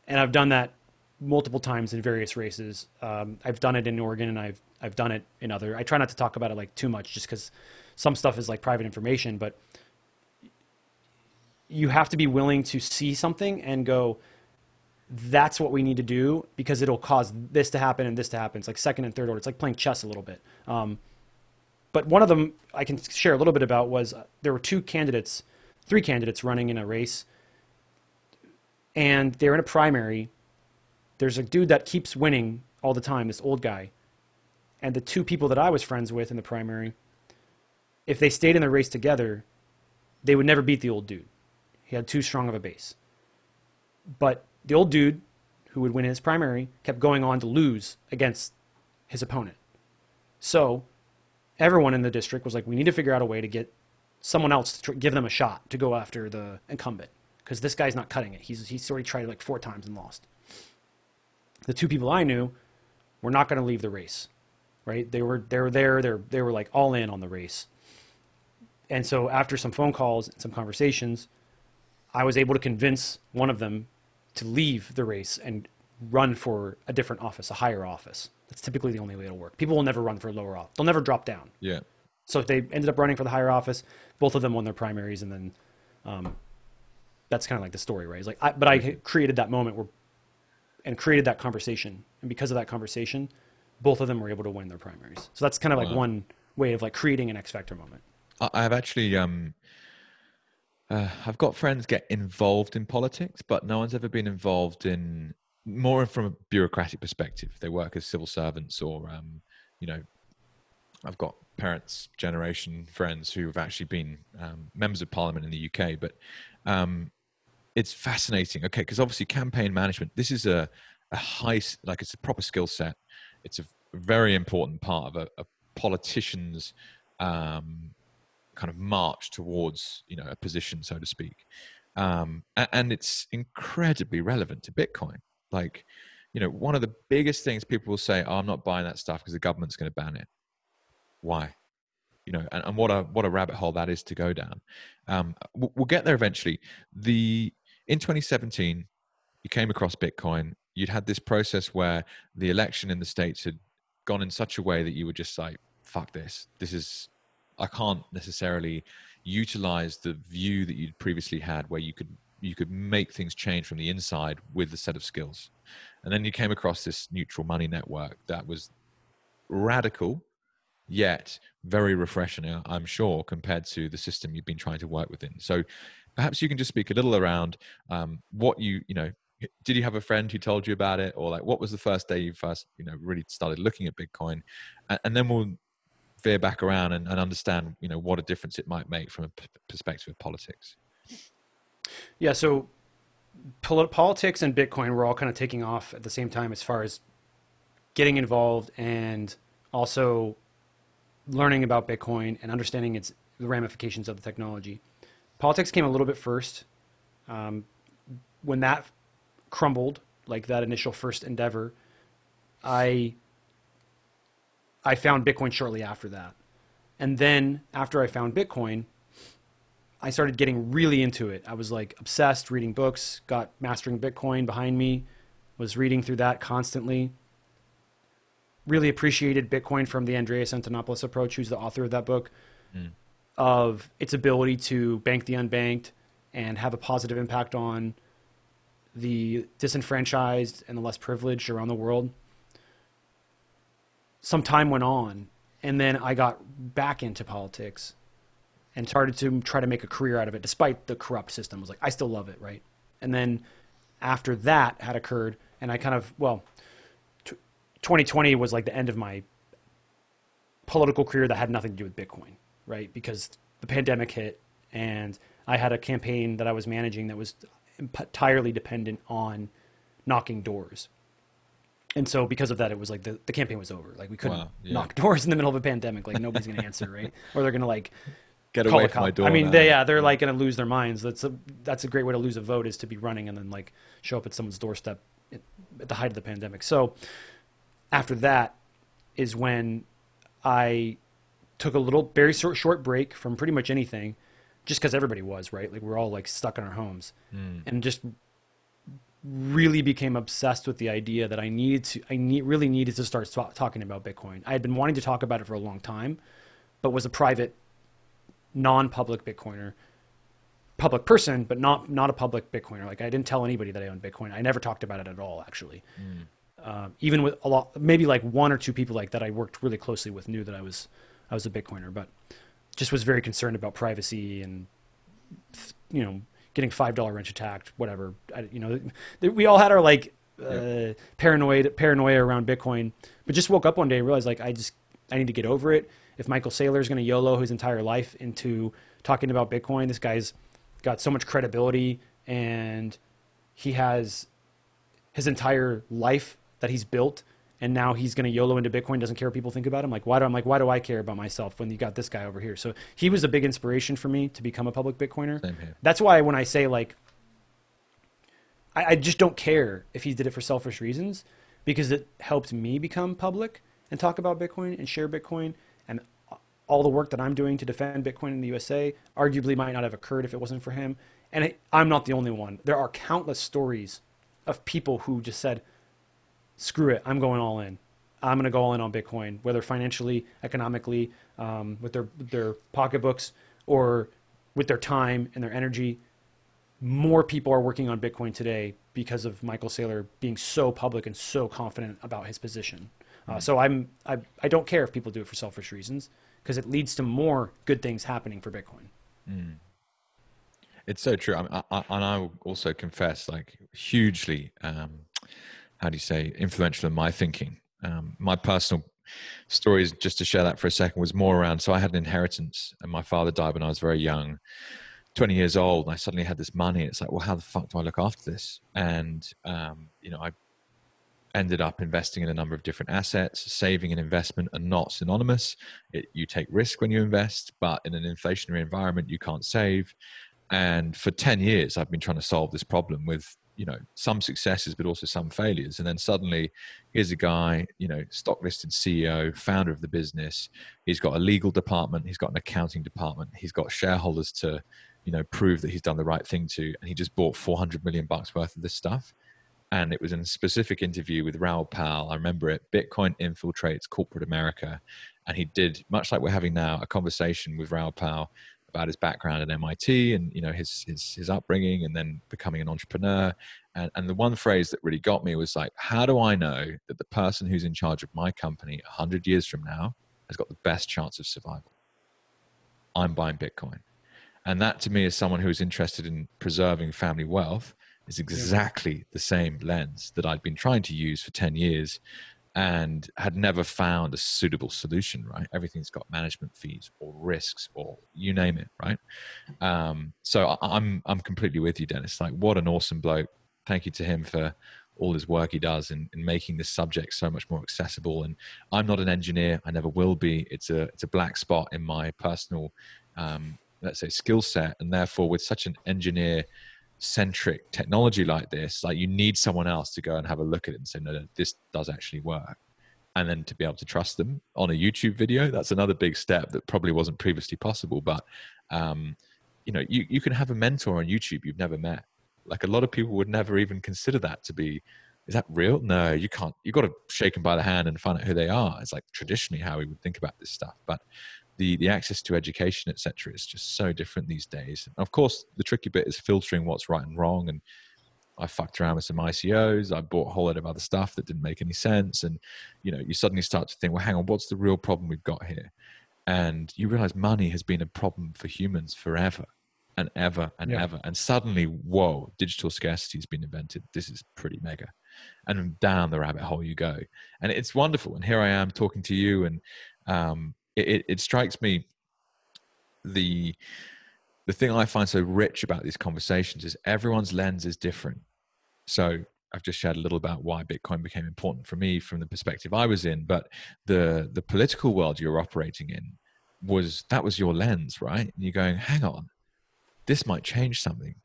And I've done that multiple times in various races. Um, I've done it in Oregon, and I've I've done it in other. I try not to talk about it like too much, just because some stuff is like private information. But you have to be willing to see something and go, "That's what we need to do," because it'll cause this to happen and this to happen. It's like second and third order. It's like playing chess a little bit. Um, but one of them I can share a little bit about was uh, there were two candidates, three candidates running in a race, and they're in a primary there's a dude that keeps winning all the time, this old guy. And the two people that I was friends with in the primary, if they stayed in the race together, they would never beat the old dude. He had too strong of a base. But the old dude, who would win his primary, kept going on to lose against his opponent. So everyone in the district was like, we need to figure out a way to get someone else to give them a shot to go after the incumbent because this guy's not cutting it. He's, he's already tried like four times and lost the two people I knew were not going to leave the race, right? They were they were there. They they were like all in on the race. And so after some phone calls and some conversations, I was able to convince one of them to leave the race and run for a different office, a higher office. That's typically the only way it'll work. People will never run for a lower office. They'll never drop down. Yeah. So they ended up running for the higher office. Both of them won their primaries, and then um, that's kind of like the story, right? It's like, I, but I created that moment where and created that conversation. And because of that conversation, both of them were able to win their primaries. So that's kind of like wow. one way of like creating an X factor moment. I've actually um uh, I've got friends get involved in politics, but no one's ever been involved in more from a bureaucratic perspective. They work as civil servants, or um, you know, I've got parents' generation friends who have actually been um, members of parliament in the UK, but um, it's fascinating. Okay, because obviously campaign management. This is a a high like it's a proper skill set. It's a very important part of a, a politician's um, kind of march towards you know a position, so to speak. Um, and, it's incredibly relevant to Bitcoin. Like, you know, one of the biggest things people will say, oh, "I'm not buying that stuff because the government's going to ban it." Why? you know, and, and, what a what a rabbit hole that is to go down. Um, we'll, we'll, get there eventually. The in 2017, you came across Bitcoin. You'd had this process where the election in the states had gone in such a way that you were just like, "Fuck this! This is I can't necessarily utilize the view that you'd previously had, where you could you could make things change from the inside with a set of skills." And then you came across this neutral money network that was radical yet very refreshing, uh, I'm sure, compared to the system you've been trying to work within. So perhaps you can just speak a little around um, what you, you know, did you have a friend who told you about it or like what was the first day you first, you know, really started looking at Bitcoin? And, and then we'll veer back around and, and, understand, you know, what a difference it might make from a p- perspective of politics. Yeah. So politics and Bitcoin were all kind of taking off at the same time as far as getting involved and also learning about Bitcoin and understanding its the ramifications of the technology. Politics came a little bit first. Um, when that crumbled, like that initial first endeavor, I I found Bitcoin shortly after that. And then after I found Bitcoin, I started getting really into it. I was like obsessed, reading books, got Mastering Bitcoin behind me, was reading through that constantly really appreciated Bitcoin from the Andreas Antonopoulos approach, who's the author of that book, mm. Of its ability to bank the unbanked and have a positive impact on the disenfranchised and the less privileged around the world. Some time went on, and then I got back into politics and started to try to make a career out of it, despite the corrupt system. I was like, I still love it, right? And then after that had occurred, and I kind of, well, 2020 was like the end of my political career that had nothing to do with Bitcoin, right? Because the pandemic hit and I had a campaign that I was managing that was entirely dependent on knocking doors. And so because of that, it was like the, the campaign was over. Like we couldn't wow, yeah. knock doors in the middle of a pandemic. Like nobody's going to answer, right? Or they're going to like get away from my door. I mean, they, yeah, they're like going to lose their minds. That's a that's a great way to lose a vote is to be running and then like show up at someone's doorstep at, at the height of the pandemic. So after that is when I took a little very short short break from pretty much anything, just because everybody was right. Like we're all like stuck in our homes, mm. and just really became obsessed with the idea that I needed to, I need, really needed to start talking about Bitcoin. I had been wanting to talk about it for a long time, but was a private, non-public Bitcoiner, public person, but not not a public Bitcoiner. Like I didn't tell anybody that I owned Bitcoin. I never talked about it at all, actually. Mm. Uh, even with a lot, maybe like one or two people like that I worked really closely with knew that I was I was a Bitcoiner, but just was very concerned about privacy and you know getting five dollar wrench attacked, whatever. I, you know, we all had our like uh, paranoid paranoia around Bitcoin, but just woke up one day and realized like I just I need to get over it. If Michael Saylor is going to YOLO his entire life into talking about Bitcoin, this guy's got so much credibility and he has his entire life that he's built and now he's going to YOLO into Bitcoin, doesn't care what people think about him. Like, why do I'm like, why do I care about myself when you got this guy over here? So he was a big inspiration for me to become a public Bitcoiner. That's why when I say like, I, I, just don't care if he did it for selfish reasons because it helped me become public and talk about Bitcoin and share Bitcoin and all the work that I'm doing to defend Bitcoin in the USA arguably might not have occurred if it wasn't for him. And it, I'm not the only one. There are countless stories of people who just said, screw it, I'm going all in. I'm going to go all in on Bitcoin, whether financially, economically, um, with their their pocketbooks, or with their time and their energy. More people are working on Bitcoin today because of Michael Saylor being so public and so confident about his position. Uh, mm. so I'm I, I don't care if people do it for selfish reasons because it leads to more good things happening for Bitcoin. Mm. It's so true. I, I, and I will also confess, like hugely um, how do you say influential in my thinking. Um, my personal story is just to share that for a second was more around. So I had an inheritance, and my father died when I was very young. 20 years old and I suddenly had this money. It's like, well, how the fuck do I look after this? And, um, you know, I ended up investing in a number of different assets. Saving and investment are not synonymous. It, you take risk when you invest, but in an inflationary environment, you can't save. And for 10 years, I've been trying to solve this problem with you know some successes but also some failures. And then suddenly here's a guy you know stock listed ceo founder of the business. He's got a legal department. He's got an accounting department. He's got shareholders to you know prove that he's done the right thing to. And he just bought 400 million bucks worth of this stuff. And it was in a specific interview with Raoul Pal. I remember it. Bitcoin infiltrates corporate America, and he did much like we're having now a conversation with Raoul Pal about his background at MIT and you know his his his upbringing and then becoming an entrepreneur. And and the one phrase that really got me was like, how do I know that the person who's in charge of my company hundred years from now has got the best chance of survival? I'm buying Bitcoin. And that to me as someone who is interested in preserving family wealth is exactly the same lens that I'd been trying to use for 10 years and had never found a suitable solution right? Everything's got management fees or risks or you name it right? Um, so i'm i'm completely with you dennis. Like what an awesome bloke. Thank you to him for all his work he does in, in making this subject so much more accessible. And i'm not an engineer. I never will be. It's a it's a black spot in my personal um, let's say skill set. And therefore with such an engineer centric technology like this, like you need someone else to go and have a look at it and say, no, no, this does actually work. And then to be able to trust them on a YouTube video, that's another big step that probably wasn't previously possible. But, um, you know, you, you can have a mentor on YouTube you've never met. Like a lot of people would never even consider that to be, is that real? No, you can't. You've got to shake them by the hand and find out who they are. It's like traditionally how we would think about this stuff. But the the access to education etc is just so different these days and of course the tricky bit is filtering what's right and wrong and i fucked around with some icos i bought a whole lot of other stuff that didn't make any sense and you know you suddenly start to think well hang on what's the real problem we've got here and you realize money has been a problem for humans forever and ever and yeah. ever. And suddenly, whoa, digital scarcity has been invented. This is pretty mega. And down the rabbit hole you go. And it's wonderful. And here I am talking to you. And um, it, it strikes me the the thing I find so rich about these conversations is everyone's lens is different. So I've just shared a little about why Bitcoin became important for me from the perspective I was in, but the the political world you're operating in was that was your lens, right? And you're going, hang on, this might change something.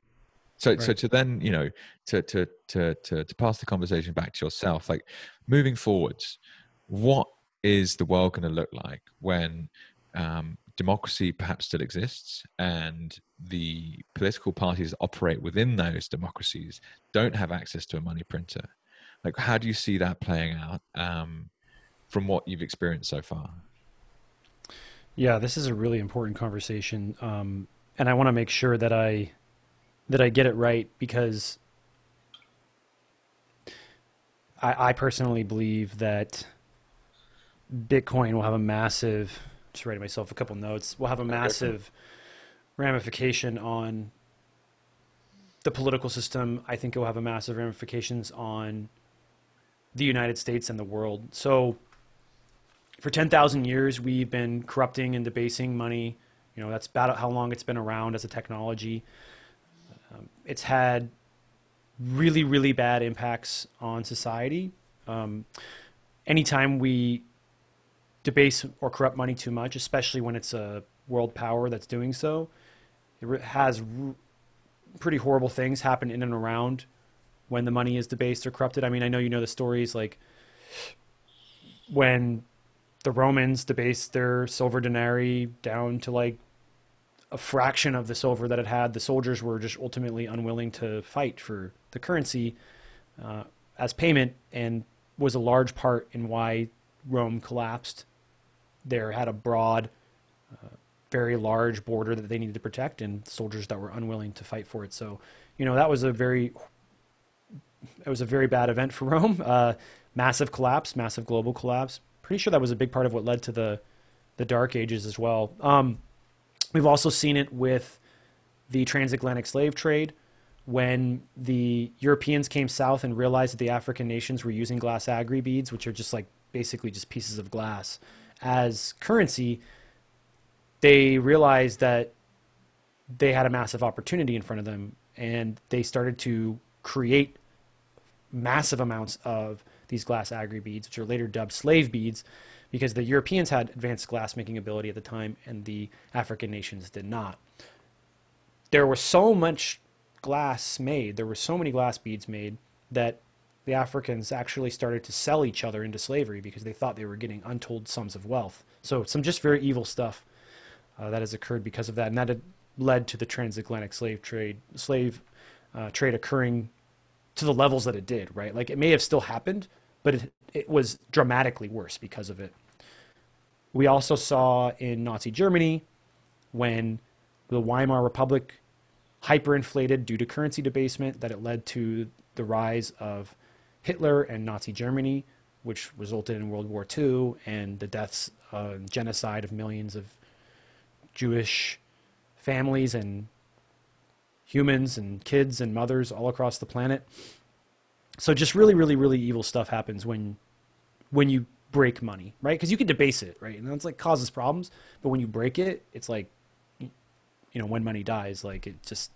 So right. so to then, you know, to, to to to to pass the conversation back to yourself, like moving forwards, what is the world going to look like when um, democracy perhaps still exists and the political parties that operate within those democracies don't have access to a money printer? Like how do you see that playing out um, from what you've experienced so far? Yeah this is a really important conversation um, and i want to make sure that i that i get it right because I, I personally believe that bitcoin will have a massive just writing myself a couple notes. We'll have a massive ramification on the political system. I think it will have a massive ramifications on the United States and the world. So, for 10,000 years, we've been corrupting and debasing money. You know, that's about how long it's been around as a technology. Um, it's had really, really bad impacts on society. Um, anytime we debase or corrupt money too much, especially when it's a world power that's doing so. It has pretty horrible things happen in and around when the money is debased or corrupted. I mean, I know you know the stories like when the Romans debased their silver denarii down to like a fraction of the silver that it had. The soldiers were just ultimately unwilling to fight for the currency uh, as payment, and was a large part in why Rome collapsed there had a broad, uh, very large border that they needed to protect, and soldiers that were unwilling to fight for it. So, you know, that was a very, it was a very bad event for Rome. Uh, massive collapse, massive global collapse. Pretty sure that was a big part of what led to the, the Dark Ages as well. Um, we've also seen it with the transatlantic slave trade when the Europeans came south and realized that the African nations were using glass aggry beads, which are just like basically just pieces of glass as currency, they realized that they had a massive opportunity in front of them and they started to create massive amounts of these glass aggry beads, which are later dubbed slave beads, because the Europeans had advanced glass making ability at the time and the African nations did not. There was so much glass made, there were so many glass beads made that the Africans actually started to sell each other into slavery because they thought they were getting untold sums of wealth. So some just very evil stuff uh, that has occurred because of that, and that led to the transatlantic slave trade, slave uh, trade occurring to the levels that it did. Right, like it may have still happened, but it, it was dramatically worse because of it. We also saw in Nazi Germany when the Weimar Republic hyperinflated due to currency debasement that it led to the rise of Hitler and Nazi Germany, which resulted in World War II and the deaths, uh, genocide of millions of Jewish families and humans and kids and mothers all across the planet. So just really, really, really evil stuff happens when when you break money, right? Because you can debase it, right? And that's like causes problems. But when you break it, it's like you know when money dies, like it just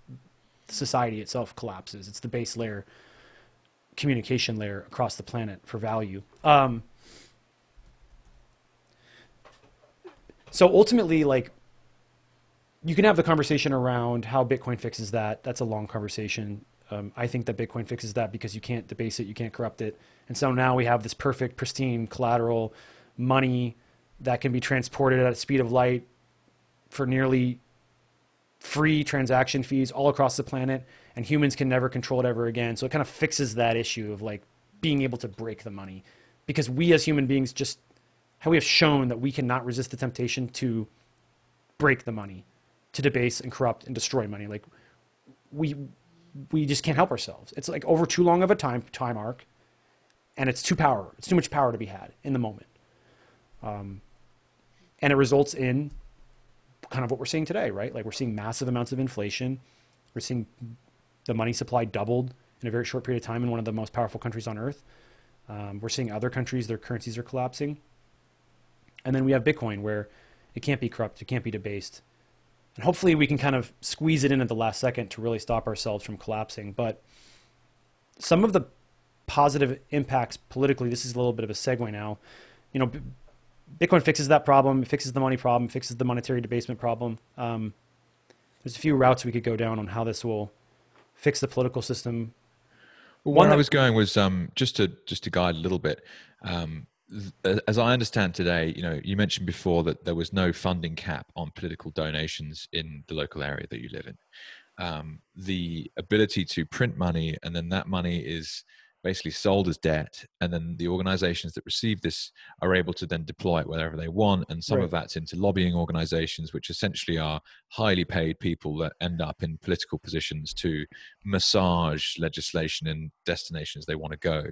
society itself collapses. It's the base layer communication layer across the planet for value. Um, so ultimately, like, you can have the conversation around how Bitcoin fixes that. That's a long conversation. Um, I think that Bitcoin fixes that because you can't debase it, you can't corrupt it. And so now we have this perfect, pristine collateral money that can be transported at the speed of light for nearly free transaction fees all across the planet and humans can never control it ever again. So it kind of fixes that issue of like being able to break the money because we as human beings just how we have shown that we cannot resist the temptation to break the money, to debase and corrupt and destroy money. Like we we just can't help ourselves. It's like over too long of a time time arc, and it's too power. It's too much power to be had in the moment, um, and it results in kind of what we're seeing today, right? Like we're seeing massive amounts of inflation. We're seeing the money supply doubled in a very short period of time in one of the most powerful countries on earth. Um, we're seeing other countries, their currencies are collapsing. And then we have Bitcoin, where it can't be corrupt, it can't be debased. And hopefully we can kind of squeeze it in at the last second to really stop ourselves from collapsing. But some of the positive impacts politically, this is a little bit of a segue now. You know, Bitcoin fixes that problem, it fixes the money problem, fixes the monetary debasement problem. Um, there's a few routes we could go down on how this will fix the political system. Well, where that, I was going was um, just to just to guide a little bit. Um, as I understand today, you know, you mentioned before that there was no funding cap on political donations in the local area that you live in. Um, the ability to print money and then that money is basically sold as debt and then the organizations that receive this are able to then deploy it wherever they want and some right. of that's into lobbying organizations which essentially are highly paid people that end up in political positions to massage legislation in destinations they want to go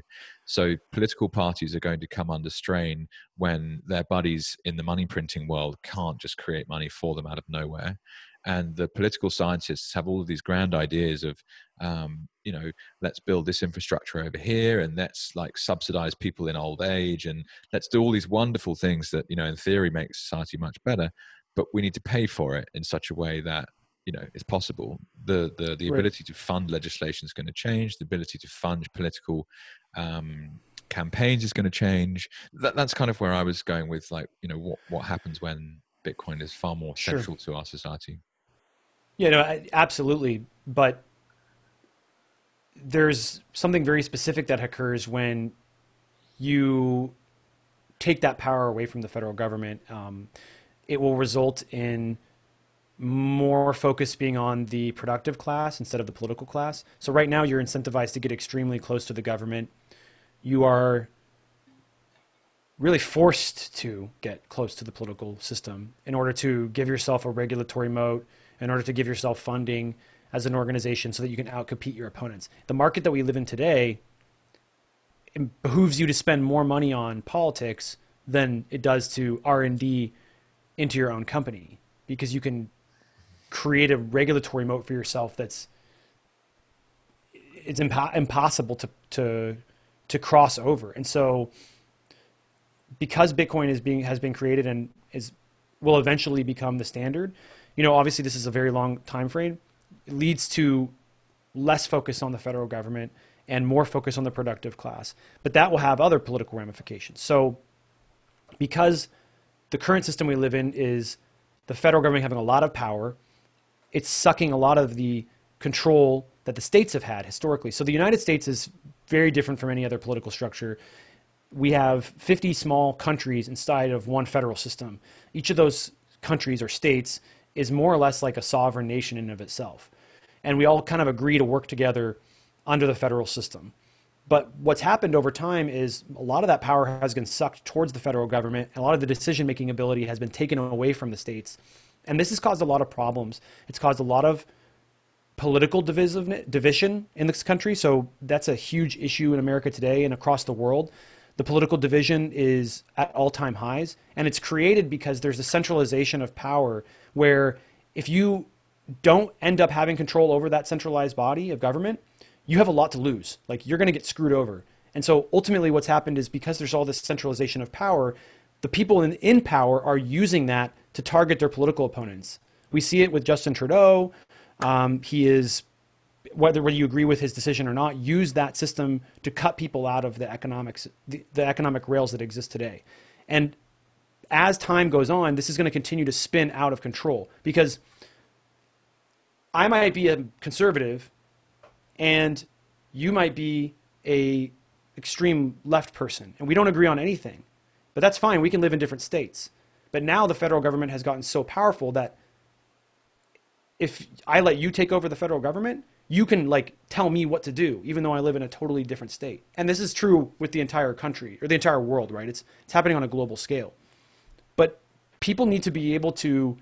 so political parties are going to come under strain when their buddies in the money printing world can't just create money for them out of nowhere and the political scientists have all of these grand ideas of um, you know let's build this infrastructure over here and let's like subsidize people in old age and let's do all these wonderful things that you know in theory make society much better but we need to pay for it in such a way that you know it's possible the the, the right. ability to fund legislation is going to change the ability to fund political um, campaigns is going to change that, that's kind of where i was going with like you know what what happens when bitcoin is far more central sure. to our society yeah, no, absolutely. But there's something very specific that occurs when you take that power away from the federal government. Um, it will result in more focus being on the productive class instead of the political class. So right now you're incentivized to get extremely close to the government. You are really forced to get close to the political system in order to give yourself a regulatory moat, in order to give yourself funding as an organization so that you can outcompete your opponents. The market that we live in today behooves you to spend more money on politics than it does to R&D into your own company because you can create a regulatory moat for yourself that's it's impo- impossible to to to cross over. And so because Bitcoin is being has been created and is will eventually become the standard, you know, obviously this is a very long time frame. It leads to less focus on the federal government and more focus on the productive class. But that will have other political ramifications. So because the current system we live in is the federal government having a lot of power, it's sucking a lot of the control that the states have had historically. So the United States is very different from any other political structure. We have 50 small countries inside of one federal system. Each of those countries or states is more or less like a sovereign nation in of itself. And we all kind of agree to work together under the federal system. But what's happened over time is a lot of that power has been sucked towards the federal government, a lot of the decision making ability has been taken away from the states. And this has caused a lot of problems. It's caused a lot of political division in this country. So that's a huge issue in America today and across the world. The political division is at all time highs, and it's created because there's a centralization of power where if you don't end up having control over that centralized body of government, you have a lot to lose. Like you're going to get screwed over. And so ultimately, what's happened is because there's all this centralization of power, the people in, in power are using that to target their political opponents. We see it with Justin Trudeau. Um, he is, whether, whether you agree with his decision or not, use that system to cut people out of the economics, the, the economic rails that exist today. And as time goes on, this is going to continue to spin out of control because I might be a conservative and you might be a extreme left person and we don't agree on anything. But that's fine. We can live in different states. But now the federal government has gotten so powerful that if I let you take over the federal government, you can like tell me what to do even though I live in a totally different state. And this is true with the entire country or the entire world, right? It's it's happening on a global scale. But people need to be able to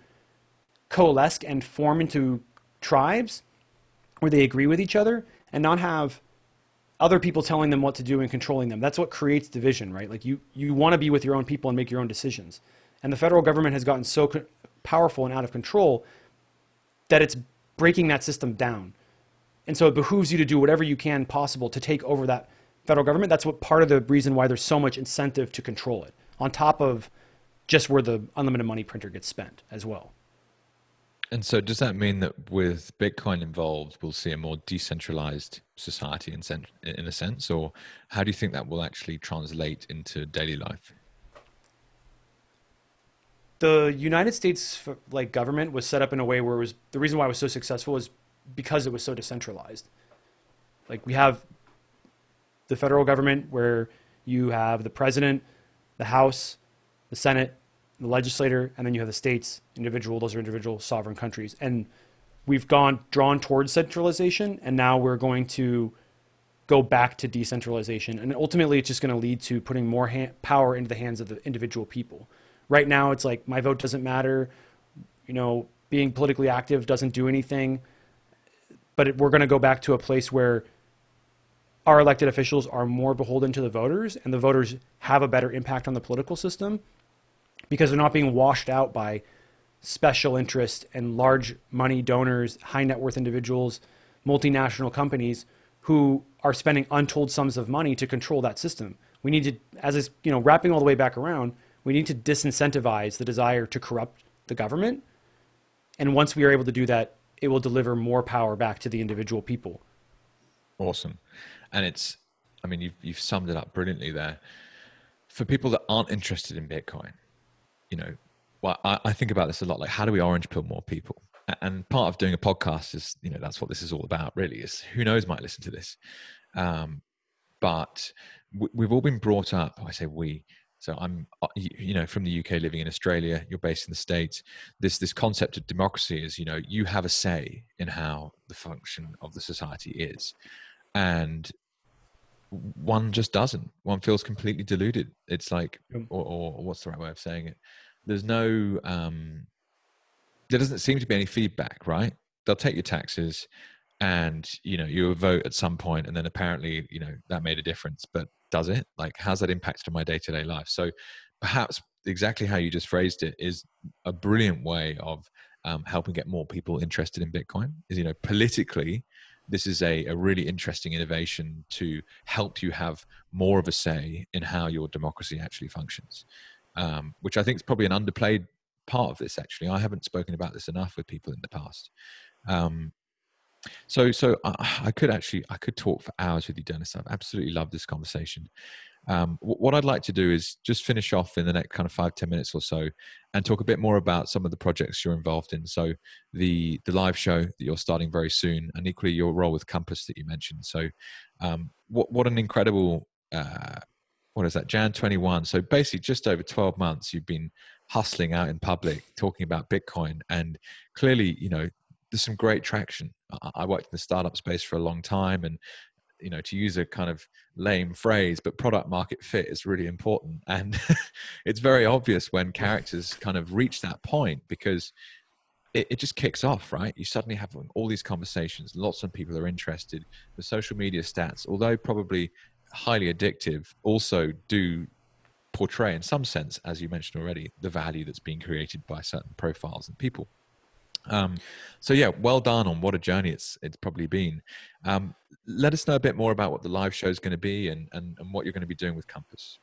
coalesce and form into tribes where they agree with each other and not have other people telling them what to do and controlling them. That's what creates division, right? Like you, you want to be with your own people and make your own decisions. And the federal government has gotten so co- powerful and out of control that it's breaking that system down. And so it behooves you to do whatever you can possible to take over that federal government. That's what part of the reason why there's so much incentive to control it, on top of just where the unlimited money printer gets spent as well. And so, does that mean that with Bitcoin involved, we'll see a more decentralized society in, sen- in a sense, or how do you think that will actually translate into daily life? The United States like government was set up in a way where it was the reason why it was so successful is because it was so decentralized. Like we have the federal government where you have the president, the House, the Senate, the legislator, and then you have the states, individual, those are individual sovereign countries. And we've gone drawn towards centralization, and now we're going to go back to decentralization. And ultimately, it's just going to lead to putting more ha- power into the hands of the individual people. Right now, it's like my vote doesn't matter. You know, being politically active doesn't do anything. But we're going to go back to a place where our elected officials are more beholden to the voters, and the voters have a better impact on the political system because they're not being washed out by special interest and large money donors, high net worth individuals, multinational companies who are spending untold sums of money to control that system. We need to, as is, you know, wrapping all the way back around, we need to disincentivize the desire to corrupt the government. And once we are able to do that, it will deliver more power back to the individual people. Awesome. And it's, I mean, you've, you've summed it up brilliantly there. For people that aren't interested in Bitcoin, you know, well, I, I think about this a lot. Like, how do we orange pill more people? And part of doing a podcast is, you know, that's what this is all about. Really, is who knows might listen to this. Um, but we've all been brought up. I say we. So I'm, uh, you know, from the UK, living in Australia. You're based in the States. This this concept of democracy is, you know, you have a say in how the function of the society is, and one just doesn't. One feels completely deluded. It's like, or, or what's the right way of saying it? There's no, um, there doesn't seem to be any feedback, right? They'll take your taxes, and you know you vote at some point, and then apparently you know that made a difference. But does it? Like, how's that impacted my day to day life? So perhaps exactly how you just phrased it is a brilliant way of um, helping get more people interested in Bitcoin. Is you know politically this is a, a really interesting innovation to help you have more of a say in how your democracy actually functions, um, which I think is probably an underplayed part of this. Actually, I haven't spoken about this enough with people in the past. Um, so, so I, I, could actually I could talk for hours with you, Dennis. I've absolutely loved this conversation. Um, what I'd like to do is just finish off in the next kind of five ten minutes or so, and talk a bit more about some of the projects you're involved in. So the the live show that you're starting very soon, and equally your role with Compass that you mentioned. So um, what what an incredible uh, what is that Jan 21? So basically, just over 12 months, you've been hustling out in public, talking about Bitcoin, and clearly, you know, there's some great traction. I worked in the startup space for a long time, and you know to use a kind of lame phrase but product market fit is really important. And it's very obvious when characters kind of reach that point because it, it, just kicks off right? You suddenly have all these conversations lots of people are interested. The social media stats although probably highly addictive also do portray in some sense as you mentioned already the value that's being created by certain profiles and people um, so yeah, well done on what a journey it's it's probably been. Um, let us know a bit more about what the live show is going to be and, and, and what you're going to be doing with Compass.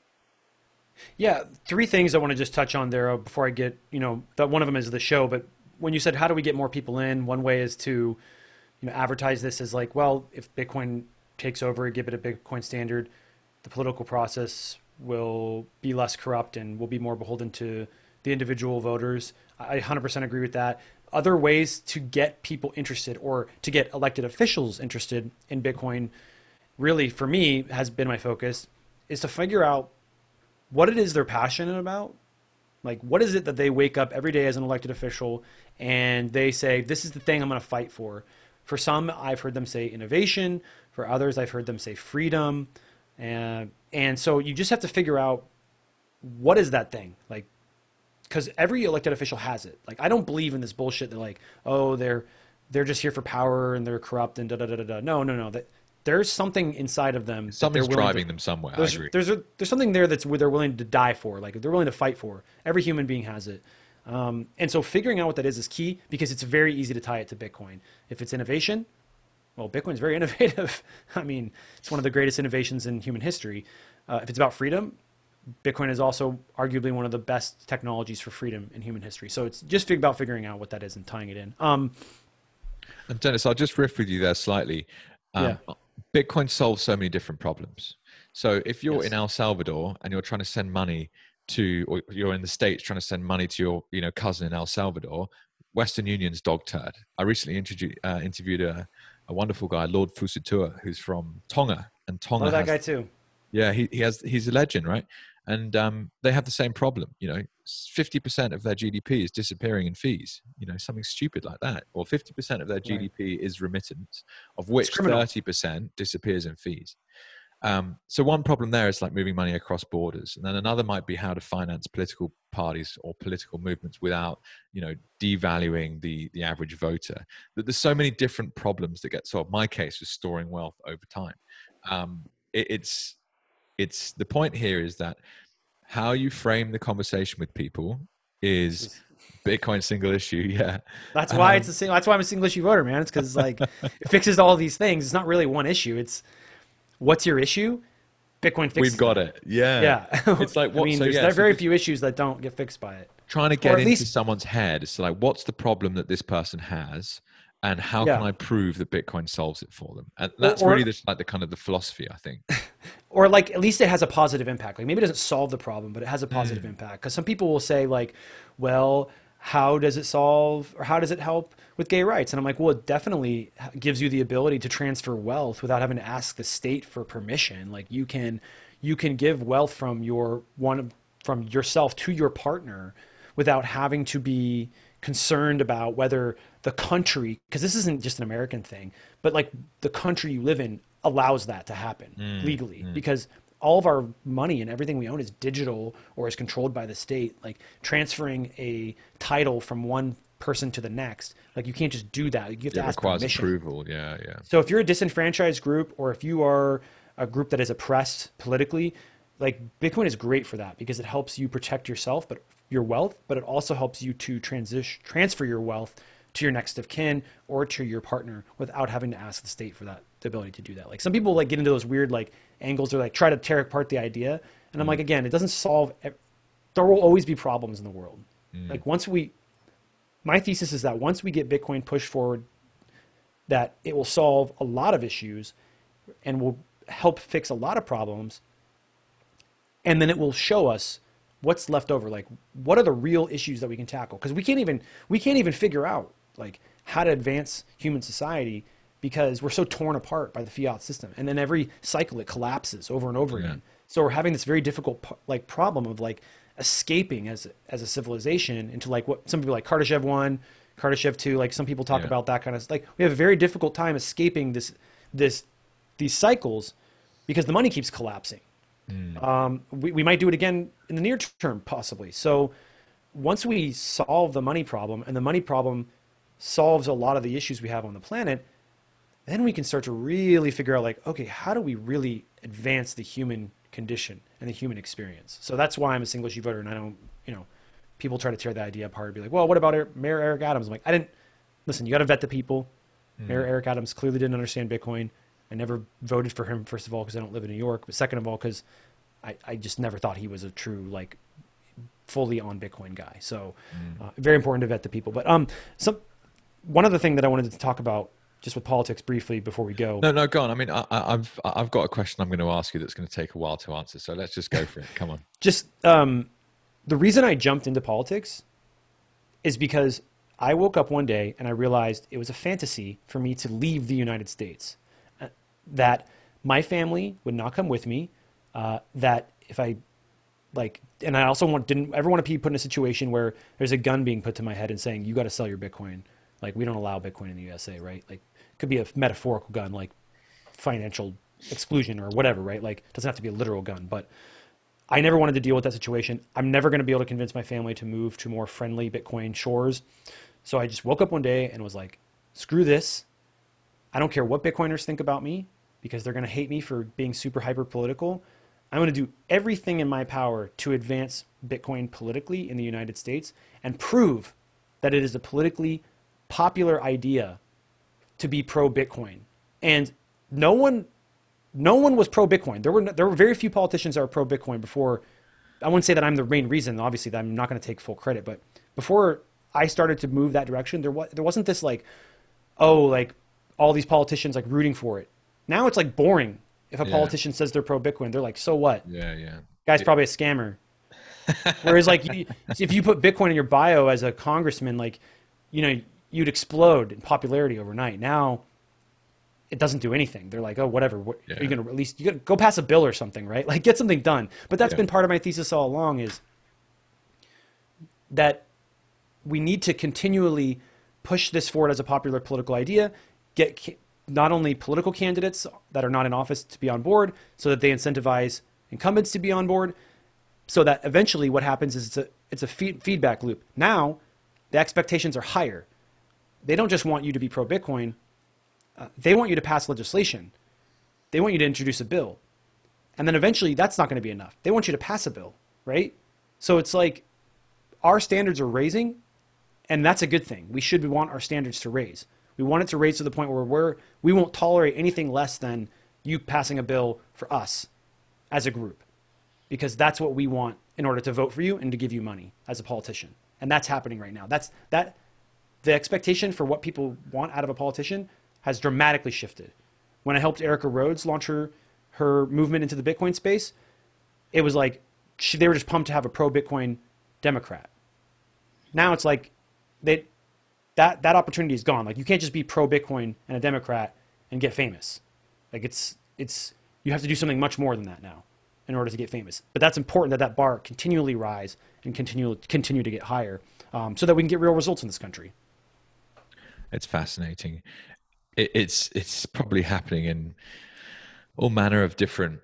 Yeah, three things I want to just touch on there uh, before I get, you know, that one of them is the show. But when you said how do we get more people in, one way is to, you know, advertise this as like, well, if Bitcoin takes over, give it a Bitcoin standard, the political process will be less corrupt and will be more beholden to the individual voters. I 100% agree with that other ways to get people interested or to get elected officials interested in Bitcoin, really for me has been my focus, is to figure out what it is they're passionate about. Like, what is it that they wake up every day as an elected official and they say, this is the thing I'm going to fight for? For some, I've heard them say innovation. For others, I've heard them say freedom. And, and so you just have to figure out what is that thing? Like, because every elected official has it. Like I don't believe in this bullshit that like oh they're they're just here for power and they're corrupt and da da da da da. No no no. That there's something inside of them. Something's driving to, them somewhere. There's, I agree. There's a, there's something there that's where they're willing to die for. Like they're willing to fight for. Every human being has it. Um, and so figuring out what that is is key because it's very easy to tie it to Bitcoin. If it's innovation, well, Bitcoin's very innovative. I mean, it's one of the greatest innovations in human history. Uh, if it's about freedom, Bitcoin is also arguably one of the best technologies for freedom in human history. So it's just about figuring out what that is and tying it in. Um, and Dennis, I'll just riff with you there slightly. Um, yeah. Bitcoin solves so many different problems. So if you're yes. in El Salvador and you're trying to send money to, or you're in the States trying to send money to your, you know, cousin in El Salvador, Western Union's dog turd. I recently uh, interviewed a, a, wonderful guy, Lord Fusitu'a, who's from Tonga, and Tonga. Oh, that has, guy too. Yeah, he, he has. He's a legend, right? And um, they have the same problem. You know, fifty percent of their GDP is disappearing in fees. You know, something stupid like that. Or fifty percent of their GDP right. is remittance, of which thirty percent disappears in fees. Um, so one problem there is like moving money across borders, and then another might be how to finance political parties or political movements without, you know, devaluing the the average voter. That there's so many different problems that get solved. My case was storing wealth over time. Um, it, it's it's the point here is that how you frame the conversation with people is Bitcoin single issue. Yeah, that's why um, it's a single. That's why I'm a single issue voter, man. It's because like it fixes all these things. It's not really one issue. It's what's your issue? Bitcoin fixes. We've got it. Yeah. Yeah. It's like what? I mean, so, there's yeah, very so few issues that don't get fixed by it. Trying to get into least, someone's head. It's like, what's the problem that this person has, and how yeah. can I prove that Bitcoin solves it for them? And that's or, really the, like the kind of the philosophy, I think. or like at least it has a positive impact. Like maybe it doesn't solve the problem, but it has a positive mm. impact. Because some people will say like, well, how does it solve or how does it help with gay rights? And I'm like, well, it definitely gives you the ability to transfer wealth without having to ask the state for permission. Like you can, you can give wealth from your one from yourself to your partner without having to be concerned about whether the country, because this isn't just an American thing, but like the country you live in allows that to happen mm, legally mm. because all of our money and everything we own is digital or is controlled by the state. Like transferring a title from one person to the next, like you can't just do that. You have to ask permission. approval. Yeah, yeah. So if you're a disenfranchised group or if you are a group that is oppressed politically, like Bitcoin is great for that because it helps you protect yourself, but your wealth, but it also helps you to transition transfer your wealth to your next of kin or to your partner without having to ask the state for that the ability to do that. Like some people like get into those weird like angles or like try to tear apart the idea. And I'm mm. like, again, it doesn't solve. There will always be problems in the world. Mm. Like once we, my thesis is that once we get Bitcoin pushed forward, that it will solve a lot of issues, and will help fix a lot of problems. And then it will show us what's left over. Like what are the real issues that we can tackle? Because we can't even we can't even figure out like how to advance human society because we're so torn apart by the fiat system and then every cycle it collapses over and over yeah. again so we're having this very difficult like problem of like escaping as as a civilization into like what some people like Kardashev 1 Kardashev 2 like some people talk yeah. about that kind of like we have a very difficult time escaping this this these cycles because the money keeps collapsing mm. um, we, we might do it again in the near term possibly so once we solve the money problem and the money problem solves a lot of the issues we have on the planet then we can start to really figure out like, okay, how do we really advance the human condition and the human experience? So that's why I'm a single issue voter, and I don't, you know, people try to tear the idea apart and be like, well, what about Mayor Eric Adams? I'm like, I didn't listen. You got to vet the people. Mm. Mayor Eric Adams clearly didn't understand Bitcoin. I never voted for him first of all because I don't live in New York, but second of all because I, I just never thought he was a true like fully on Bitcoin guy. So mm. uh, very important to vet the people. But um, some one other thing that I wanted to talk about just with politics briefly before we go. No, no, go on. I mean, I, have I've got a question I'm going to ask you that's going to take a while to answer. So let's just go for it. Come on. Just um, the reason I jumped into politics is because I woke up one day and I realized it was a fantasy for me to leave the United States. That my family would not come with me. Uh, that if I like, and I also want didn't ever want to be put in a situation where there's a gun being put to my head and saying you got to sell your Bitcoin. Like we don't allow Bitcoin in the USA, right? Like it could be a metaphorical gun like financial exclusion or whatever, right? Like it doesn't have to be a literal gun, but I never wanted to deal with that situation. I'm never going to be able to convince my family to move to more friendly Bitcoin shores. So I just woke up one day and was like, screw this. I don't care what Bitcoiners think about me because they're going to hate me for being super hyper political. I'm going to do everything in my power to advance Bitcoin politically in the United States and prove that it is a politically popular idea to be pro Bitcoin. And no one, no one was pro Bitcoin. There were there were very few politicians that were pro Bitcoin before. I wouldn't say that I'm the main reason. Obviously, I'm not going to take full credit. But before I started to move that direction, there was there wasn't this like, oh, like all these politicians like rooting for it. Now it's like boring. If a Yeah. politician says they're pro Bitcoin, they're like, so what? Yeah, yeah. Guy's probably a scammer. Whereas, like, you, if you put Bitcoin in your bio as a congressman, like, you know, you'd explode in popularity overnight. Now, it doesn't do anything. They're like, oh, whatever. What, Are you going to release? You got to go pass a bill or something, right? Like, get something done. But that's Yeah. been part of my thesis all along is that we need to continually push this forward as a popular political idea, get not only political candidates that are not in office to be on board, so that they incentivize incumbents to be on board, so that eventually what happens is it's a, it's a feed, feedback loop. Now, the expectations are higher. They don't just want you to be pro Bitcoin, uh, they want you to pass legislation. They want you to introduce a bill. And then eventually that's not going to be enough. They want you to pass a bill, right? So it's like our standards are raising, and that's a good thing. We should want our standards to raise. We want it to raise to the point where we're, we won't tolerate anything less than you passing a bill for us as a group, because that's what we want in order to vote for you and to give you money as a politician. And that's happening right now. That's that the expectation for what people want out of a politician has dramatically shifted. When I helped Erica Rhodes launch her her movement into the Bitcoin space, it was like she, they were just pumped to have a pro Bitcoin Democrat. Now it's like they that that opportunity is gone. Like you can't just be pro Bitcoin and a Democrat and get famous. Like it's it's you have to do something much more than that now in order to get famous. But that's important that that bar continually rise and continue continue to get higher, um, so that we can get real results in this country. It's fascinating. It, it's it's probably happening in all manner of different.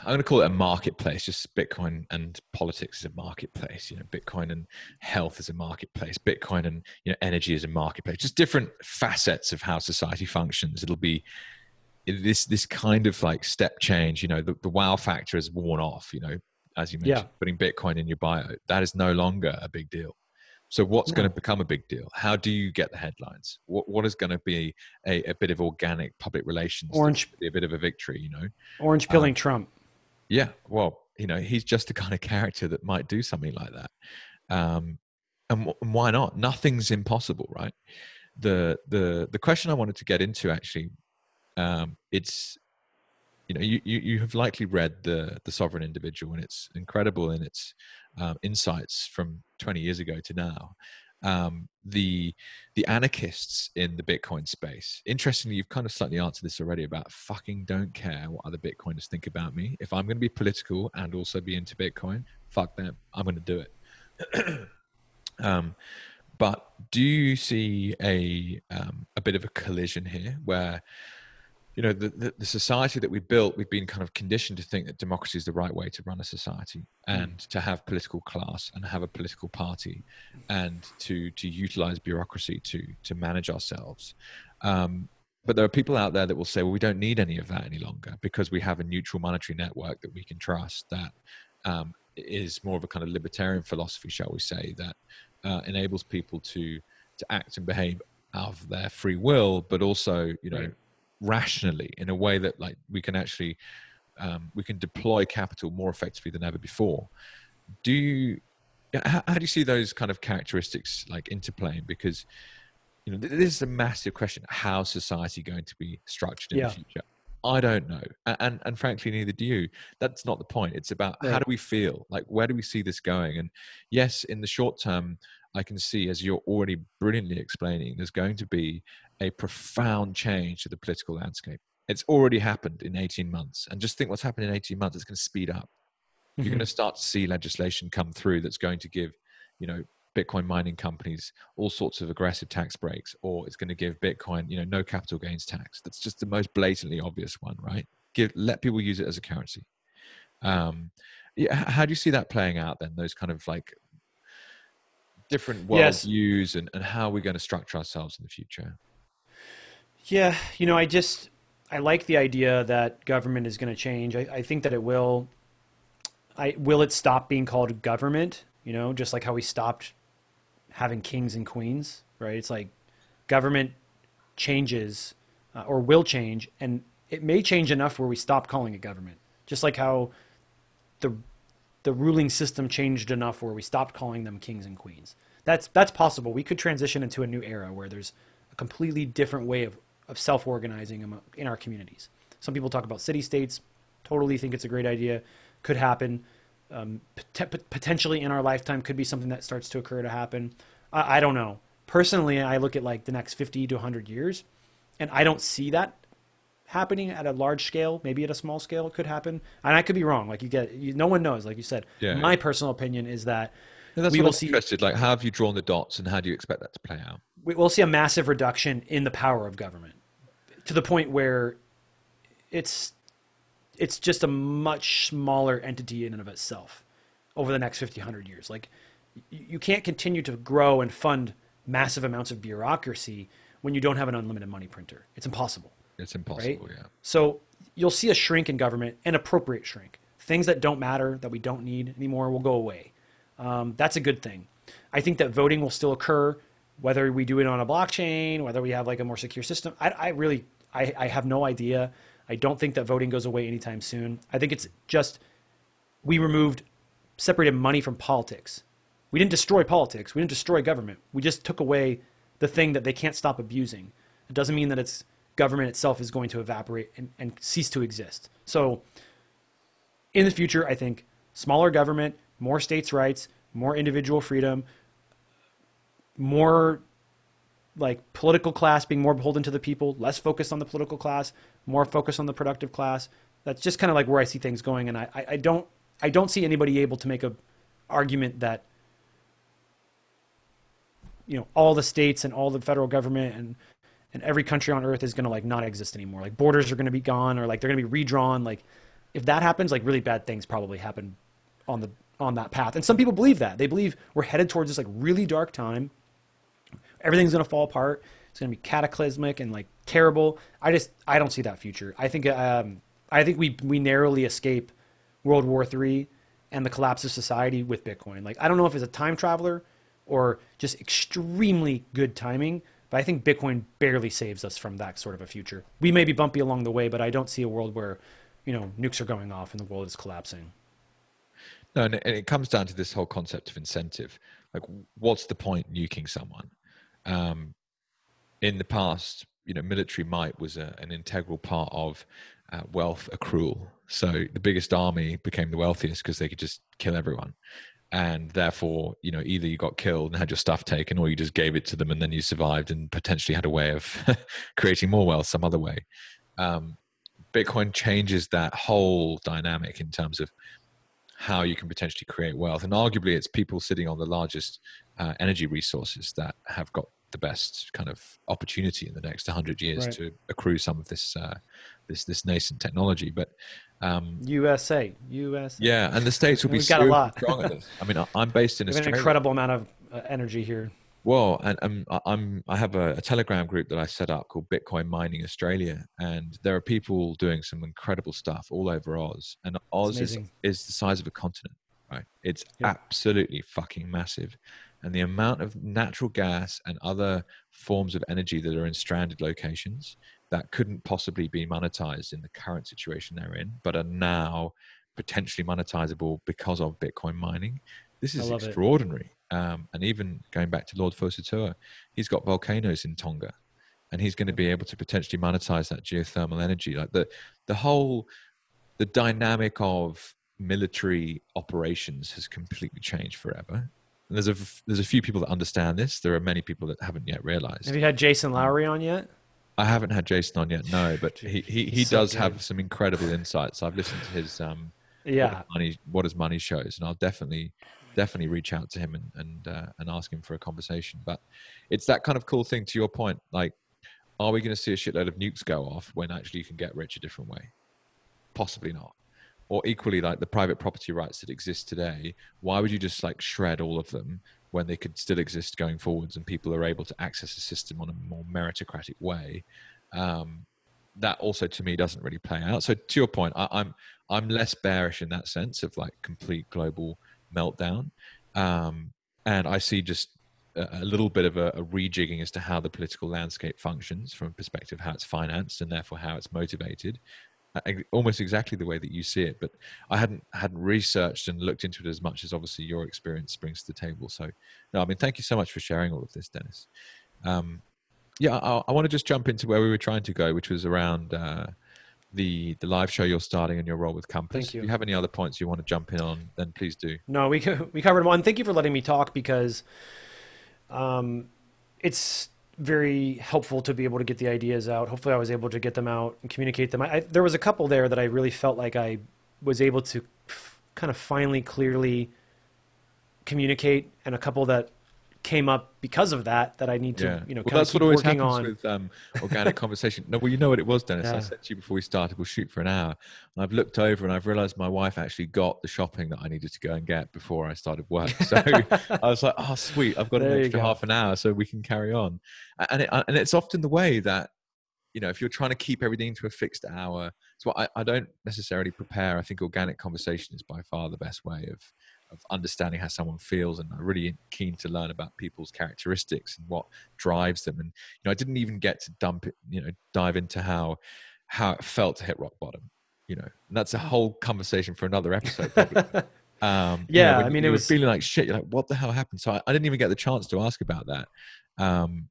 I'm going to call it a marketplace. Just Bitcoin and politics is a marketplace. You know, Bitcoin and health is a marketplace. Bitcoin and you know energy is a marketplace. Just different facets of how society functions. It'll be this this kind of like step change. You know, the, the wow factor has worn off. You know, as you mentioned, Yeah. putting Bitcoin in your bio that is no longer a big deal. So what's going to become a big deal? How do you get the headlines? What what is going to be a, a bit of organic public relations? Orange- be a bit of a victory, you know? Orange pilling Trump. Yeah, well, you know, he's just the kind of character that might do something like that. Um, and, wh- and why not? Nothing's impossible, right? The the the question I wanted to get into actually, um, it's you know, you, you you have likely read the the Sovereign Individual, and it's incredible in its um, insights from 20 years ago to now. Um, the the anarchists in the Bitcoin space. Interestingly, you've kind of slightly answered this already about fucking don't care what other Bitcoiners think about me. If I'm going to be political and also be into Bitcoin, fuck them. I'm going to do it. um, but do you see a um, a bit of a collision here where you know the, the, the society that we built we've been kind of conditioned to think that democracy is the right way to run a society and to have political class and have a political party and to to utilize bureaucracy to to manage ourselves um, but there are people out there that will say well we don't need any of that any longer because we have a neutral monetary network that we can trust that um, is more of a kind of libertarian philosophy shall we say that uh, enables people to to act and behave of their free will but also you know Right. Rationally in a way that like we can actually um, we can deploy capital more effectively than ever before. Do you how, how do you see those kind of characteristics like interplaying? Because you know this is a massive question. How society going to be structured in Yeah. the future? I don't know. And and frankly neither do you. That's not the point. It's about how do we feel? Like where do we see this going? And yes in the short term i can see as you're already brilliantly explaining there's going to be a profound change to the political landscape. It's already happened in 18 months and just think what's happened in 18 months it's going to speed up. You're Mhm. going to start to see legislation come through that's going to give you know bitcoin mining companies all sorts of aggressive tax breaks or it's going to give bitcoin you know no capital gains tax. That's just the most blatantly obvious one right? Give let people use it as a currency. Um yeah, how do you see that playing out then those kind of like different Yes. worldviews and, and how we're going to structure ourselves in the future Yeah, you know, I just I like the idea that government is going to change. I, I think that it will. I will it stop being called government? You know, just like how we stopped having kings and queens, right? It's like government changes uh, or will change, and it may change enough where we stop calling it government. Just like how the the ruling system changed enough where we stopped calling them kings and queens. That's that's possible. We could transition into a new era where there's a completely different way of, of self-organizing in our communities. Some people talk about city states. Totally think it's a great idea. Could happen. Um, pot- potentially in our lifetime could be something that starts to occur to happen. I, I don't know. Personally, I look at like the next 50 to 100 years, and I don't see that happening at a large scale, maybe at a small scale, it could happen. And I could be wrong. Like you get, you, no one knows. Like you said, yeah, my yeah. personal opinion is that yeah, that's we will I'm see. Interested. Like, how have you drawn the dots, and how do you expect that to play out? We will see a massive reduction in the power of government, to the point where it's it's just a much smaller entity in and of itself over the next 50 100 years like you can't continue to grow and fund massive amounts of bureaucracy when you don't have an unlimited money printer it's impossible it's impossible, right? yeah. So you'll see a shrink in government, an appropriate shrink. Things that don't matter, that we don't need anymore, will go away. Um, that's a good thing. I think that voting will still occur, whether we do it on a blockchain, whether we have like a more secure system. I, I really, I, I have no idea. I don't think that voting goes away anytime soon. I think it's just we removed, separated money from politics. We didn't destroy politics. We didn't destroy government. We just took away the thing that they can't stop abusing. It doesn't mean that it's government itself is going to evaporate and, and cease to exist. So, in the future, I think smaller government, more states' rights, more individual freedom, more like political class being more beholden to the people, less focused on the political class, more focused on the productive class. That's just kind of like where I see things going, and I, I, I don't I don't see anybody able to make a argument that you know all the states and all the federal government and and every country on earth is going to like not exist anymore. Like borders are going to be gone or like they're going to be redrawn. Like if that happens, like really bad things probably happen on the on that path. And some people believe that. They believe we're headed towards this like really dark time. Everything's going to fall apart. It's going to be cataclysmic and like terrible. I just I don't see that future. I think um I think we we narrowly escape World War 3 and the collapse of society with Bitcoin. Like I don't know if it's a time traveler or just extremely good timing, but I think Bitcoin barely saves us from that sort of a future. We may be bumpy along the way, but I don't see a world where, you know, nukes are going off and the world is collapsing. No, and it comes down to this whole concept of incentive. Like, what's the point nuking someone? Um, in the past, you know, military might was a, an integral part of uh, wealth accrual. So the biggest army became the wealthiest because they could just kill everyone. And therefore you know either you got killed and had your stuff taken or you just gave it to them and then you survived and potentially had a way of creating more wealth some other way. Um, bitcoin changes that whole dynamic in terms of how you can potentially create wealth. And arguably it's people sitting on the largest uh, energy resources that have got the best kind of opportunity in the next 100 years right. to accrue some of this uh, this this nascent technology but um, USA, US. Yeah, and the states will be so got a lot. strong at this. I mean, I'm based in Australia. an incredible amount of uh, energy here. Well, and I'm, I'm I have a, a, Telegram group that I set up called Bitcoin Mining Australia, and there are people doing some incredible stuff all over Oz. And Oz is, is the size of a continent, right? It's yeah. absolutely fucking massive, and the amount of natural gas and other forms of energy that are in stranded locations that couldn't possibly be monetized in the current situation they're in, but are now potentially monetizable because of Bitcoin mining. This is extraordinary. Um, and even going back to Lord Fusitu'a, he's got volcanoes in Tonga, and he's going to be able to potentially monetize that geothermal energy. Like the the whole the dynamic of military operations has completely changed forever. And there's a there's a few people that understand this. There are many people that haven't yet realized. Have you had Jason Lowery on yet? I haven't had Jason on yet, no, but he he, he so does good. have some incredible insights. I've listened to his um yeah what money what is money shows, and I'll definitely definitely reach out to him and and uh, and ask him for a conversation. But it's that kind of cool thing. To your point, like, are we going to see a shitload of nukes go off when actually you can get rich a different way? Possibly not. Or equally, like the private property rights that exist today, why would you just like shred all of them when they could still exist going forwards and people are able to access the system on a more meritocratic way, um, that also to me doesn't really play out. So to your point, I, I'm I'm less bearish in that sense of like complete global meltdown, um, and I see just a, little bit of a, a, rejigging as to how the political landscape functions from a perspective of how it's financed and therefore how it's motivated, almost exactly the way that you see it. But I hadn't hadn't researched and looked into it as much as obviously your experience brings to the table. So, no, I mean, thank you so much for sharing all of this, Dennis. Um, yeah, I, I want to just jump into where we were trying to go, which was around uh, the the live show you're starting and your role with Compass. Thank you. If you have any other points you want to jump in on, then please do. No, we we covered one. Thank you for letting me talk because um, it's very helpful to be able to get the ideas out. Hopefully, I was able to get them out and communicate them. I, I, there was a couple there that I really felt like I was able to f- kind of finally, clearly communicate, and a couple that came up because of that that I need to yeah. you know well, that's what always happens on. with um, organic conversation. No, well you know what it was, Dennis. Yeah. I said to you before we started, we'll shoot for an hour. And I've looked over and I've realised my wife actually got the shopping that I needed to go and get before I started work. So I was like, oh sweet, I've got there an extra half an hour so we can carry on. And it, and it's often the way that you know if you're trying to keep everything to a fixed hour. So I, I don't necessarily prepare. I think organic conversation is by far the best way of of understanding how someone feels and I'm really keen to learn about people's characteristics and what drives them. And you know I didn't even get to dump it you know dive into how how it felt to hit rock bottom you know. And that's a whole conversation for another episode um, yeah you know, I mean it was feeling like shit you're like what the hell happened? So I, I didn't even get the chance to ask about that. Um,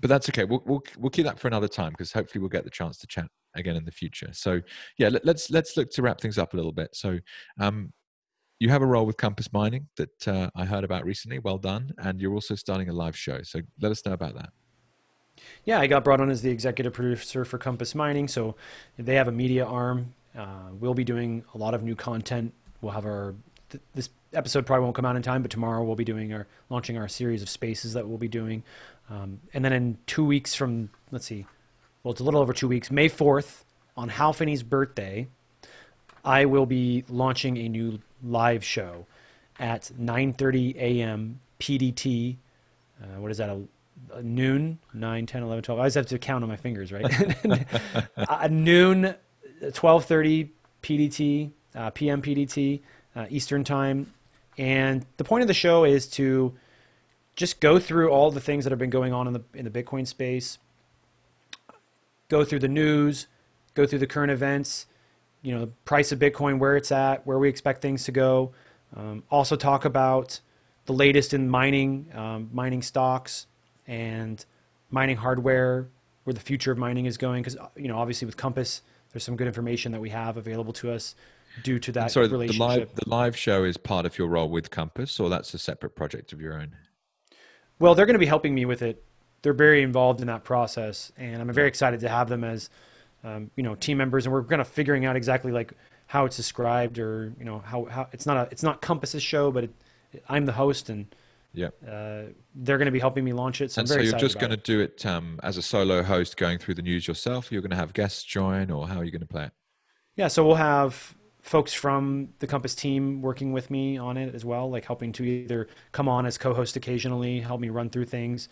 but that's okay. We'll, we'll we'll keep that for another time because hopefully we'll get the chance to chat again in the future. So yeah let, us let's, let's look to wrap things up a little bit. So um, you have a role with Compass Mining that uh, I heard about recently. Well done. And you're also starting a live show. So let us know about that. Yeah, I got brought on as the executive producer for Compass Mining. So they have a media arm. Uh, we'll be doing a lot of new content. We'll have our th- this episode probably won't come out in time, but tomorrow we'll be doing our launching our series of spaces that we'll be doing. Um, and then in two weeks from let's see, well it's a little over two weeks, May fourth on Hal birthday, I will be launching a new live show at 9:30 a.m. PDT. Uh, what is that? A, a, noon, 9, 10, 11, 12. I always have to count on my fingers, right? uh, noon, 12:30 PDT, uh, PM PDT, Eastern time. And the point of the show is to just go through all the things that have been going on in the in the Bitcoin space. Go through the news, go through the current events, you know, the price of Bitcoin, where it's at, where we expect things to go. Um, also talk about the latest in mining, um, mining stocks, and mining hardware, where the future of mining is going. Because you know, obviously with Compass, there's some good information that we have available to us due to that sorry, relationship. The live, the live show is part of your role with Compass, or that's a separate project of your own. Well, they're going to be helping me with it. They're very involved in that process, and I'm very excited to have them as um, you know team members, and we're kind of figuring out exactly like how it's described or you know how, how it's not a it's not Compass's show, but it, I'm the host and yeah, uh, they're going to be helping me launch it. So, and so you're just going to do it um, as a solo host, going through the news yourself. You're going to have guests join, or how are you going to play it? Yeah, so we'll have folks from the Compass team working with me on it as well, like helping to either come on as co-host occasionally, help me run through things,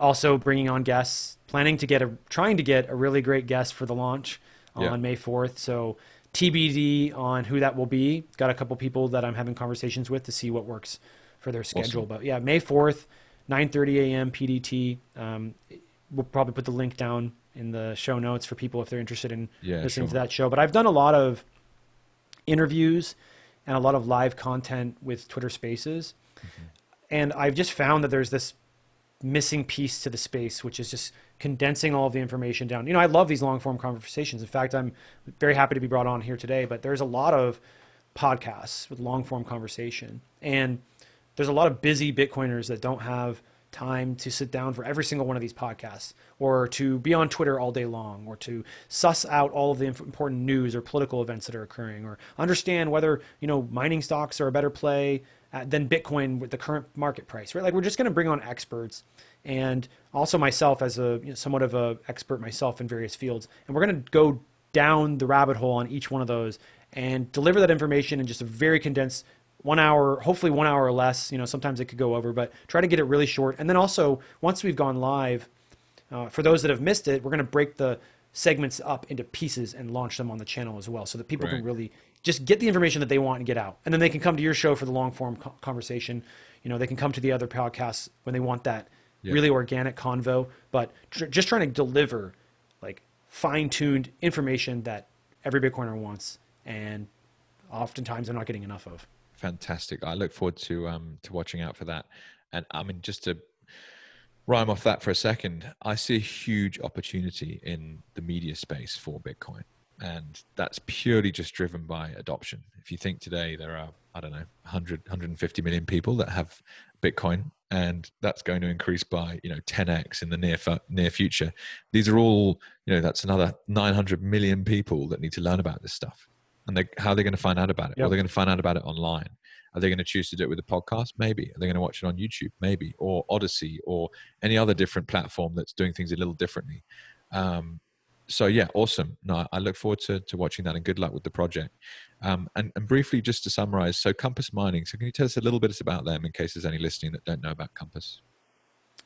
also bringing on guests, planning to get a trying to get a really great guest for the launch yeah. on May 4th. So TBD on who that will be. Got a couple people that I'm having conversations with to see what works for their schedule. Awesome. But yeah, May 4th, 9:30 a.m. PDT. Um, we'll probably put the link down in the show notes for people if they're interested in yeah, listening sure. to that show. But I've done a lot of interviews and a lot of live content with Twitter Spaces, mm-hmm. and I've just found that there's this missing piece to the space, which is just condensing all of the information down. You know, I love these long form conversations. In fact, I'm very happy to be brought on here today, but there's a lot of podcasts with long form conversation. And there's a lot of busy Bitcoiners that don't have time to sit down for every single one of these podcasts or to be on Twitter all day long or to suss out all of the important news or political events that are occurring or understand whether, you know, mining stocks are a better play uh, than Bitcoin with the current market price, right? Like we're just going to bring on experts and also myself as a you know, somewhat of a expert myself in various fields, and we're going to go down the rabbit hole on each one of those and deliver that information in just a very condensed one hour, hopefully one hour or less. You know, sometimes it could go over, but try to get it really short. And then also once we've gone live, uh, for those that have missed it, we're going to break the segments up into pieces and launch them on the channel as well so that people right. can really just get the information that they want and get out. And then they can come to your show for the long form co- conversation. You know they can come to the other podcasts when they want that yeah. really organic convo. But tr- just trying to deliver like fine-tuned information that every bitcoiner wants and oftentimes they're not getting enough of. Fantastic. I look forward to um to watching out for that. And i mean just to rhyme off that for a second, I see a huge opportunity in the media space for Bitcoin. And that's purely just driven by adoption. If you think today there are, I don't know, 100, 150 million people that have Bitcoin, and that's going to increase by, you know, 10x in the near near future. These are all, you know, that's another 900 million people that need to learn about this stuff. And they, how are they going to find out about it? Yep. Well, they're going to find out about it online. Are they going to choose to do it with a podcast? Maybe. Are they going to watch it on YouTube? Maybe. Or Odysee or any other different platform that's doing things a little differently. Um, so yeah, awesome. No, I look forward to, to watching that and good luck with the project. Um, and, and briefly, just to summarize, so Compass Mining. So can you tell us a little bit about them in case there's any listening that don't know about Compass?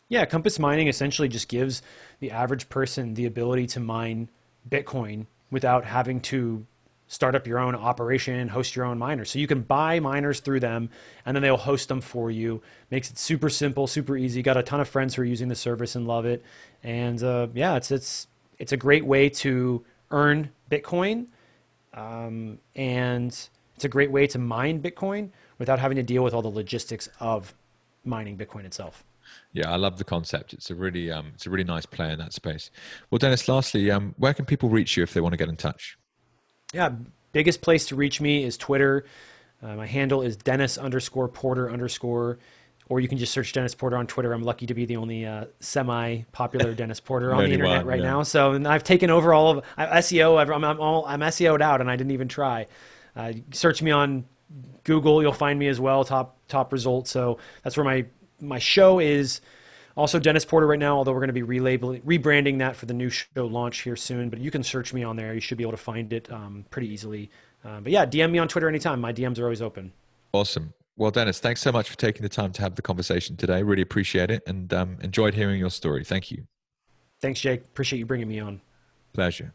Yeah, Compass Mining essentially just gives the average person the ability to mine Bitcoin without having to start up your own operation, host your own miners. So you can buy miners through them and then they'll host them for you. Makes it super simple, super easy. Got a ton of friends who are using the service and love it. And uh, yeah, it's it's it's a great way to earn Bitcoin, um, and it's a great way to mine Bitcoin without having to deal with all the logistics of mining Bitcoin itself. Yeah, I love the concept. It's a really um, it's a really nice play in that space. Well, Dennis, lastly, um, where can people reach you if they want to get in touch? yeah, biggest place to reach me is Twitter. Uh, my handle is Dennis underscore Porter underscore, or you can just search Dennis Porter on Twitter. I'm lucky to be the only uh, semi-popular Dennis Porter on the internet right yeah. now. So and I've taken over all of I, SEO. I'm, I'm, all, I'm SEO'd out, and I didn't even try. Uh, search me on Google, you'll find me as well. Top top results. So that's where my my show is. Also, Dennis Porter right now, although we're going to be relabeling, rebranding that for the new show launch here soon. But you can search me on there. You should be able to find it um, pretty easily. Uh, but yeah, DM me on Twitter anytime. My DMs are always open. Awesome. Well, Dennis, thanks so much for taking the time to have the conversation today. Really appreciate it and um, enjoyed hearing your story. Thank you. Thanks, Jake. Appreciate you bringing me on. Pleasure.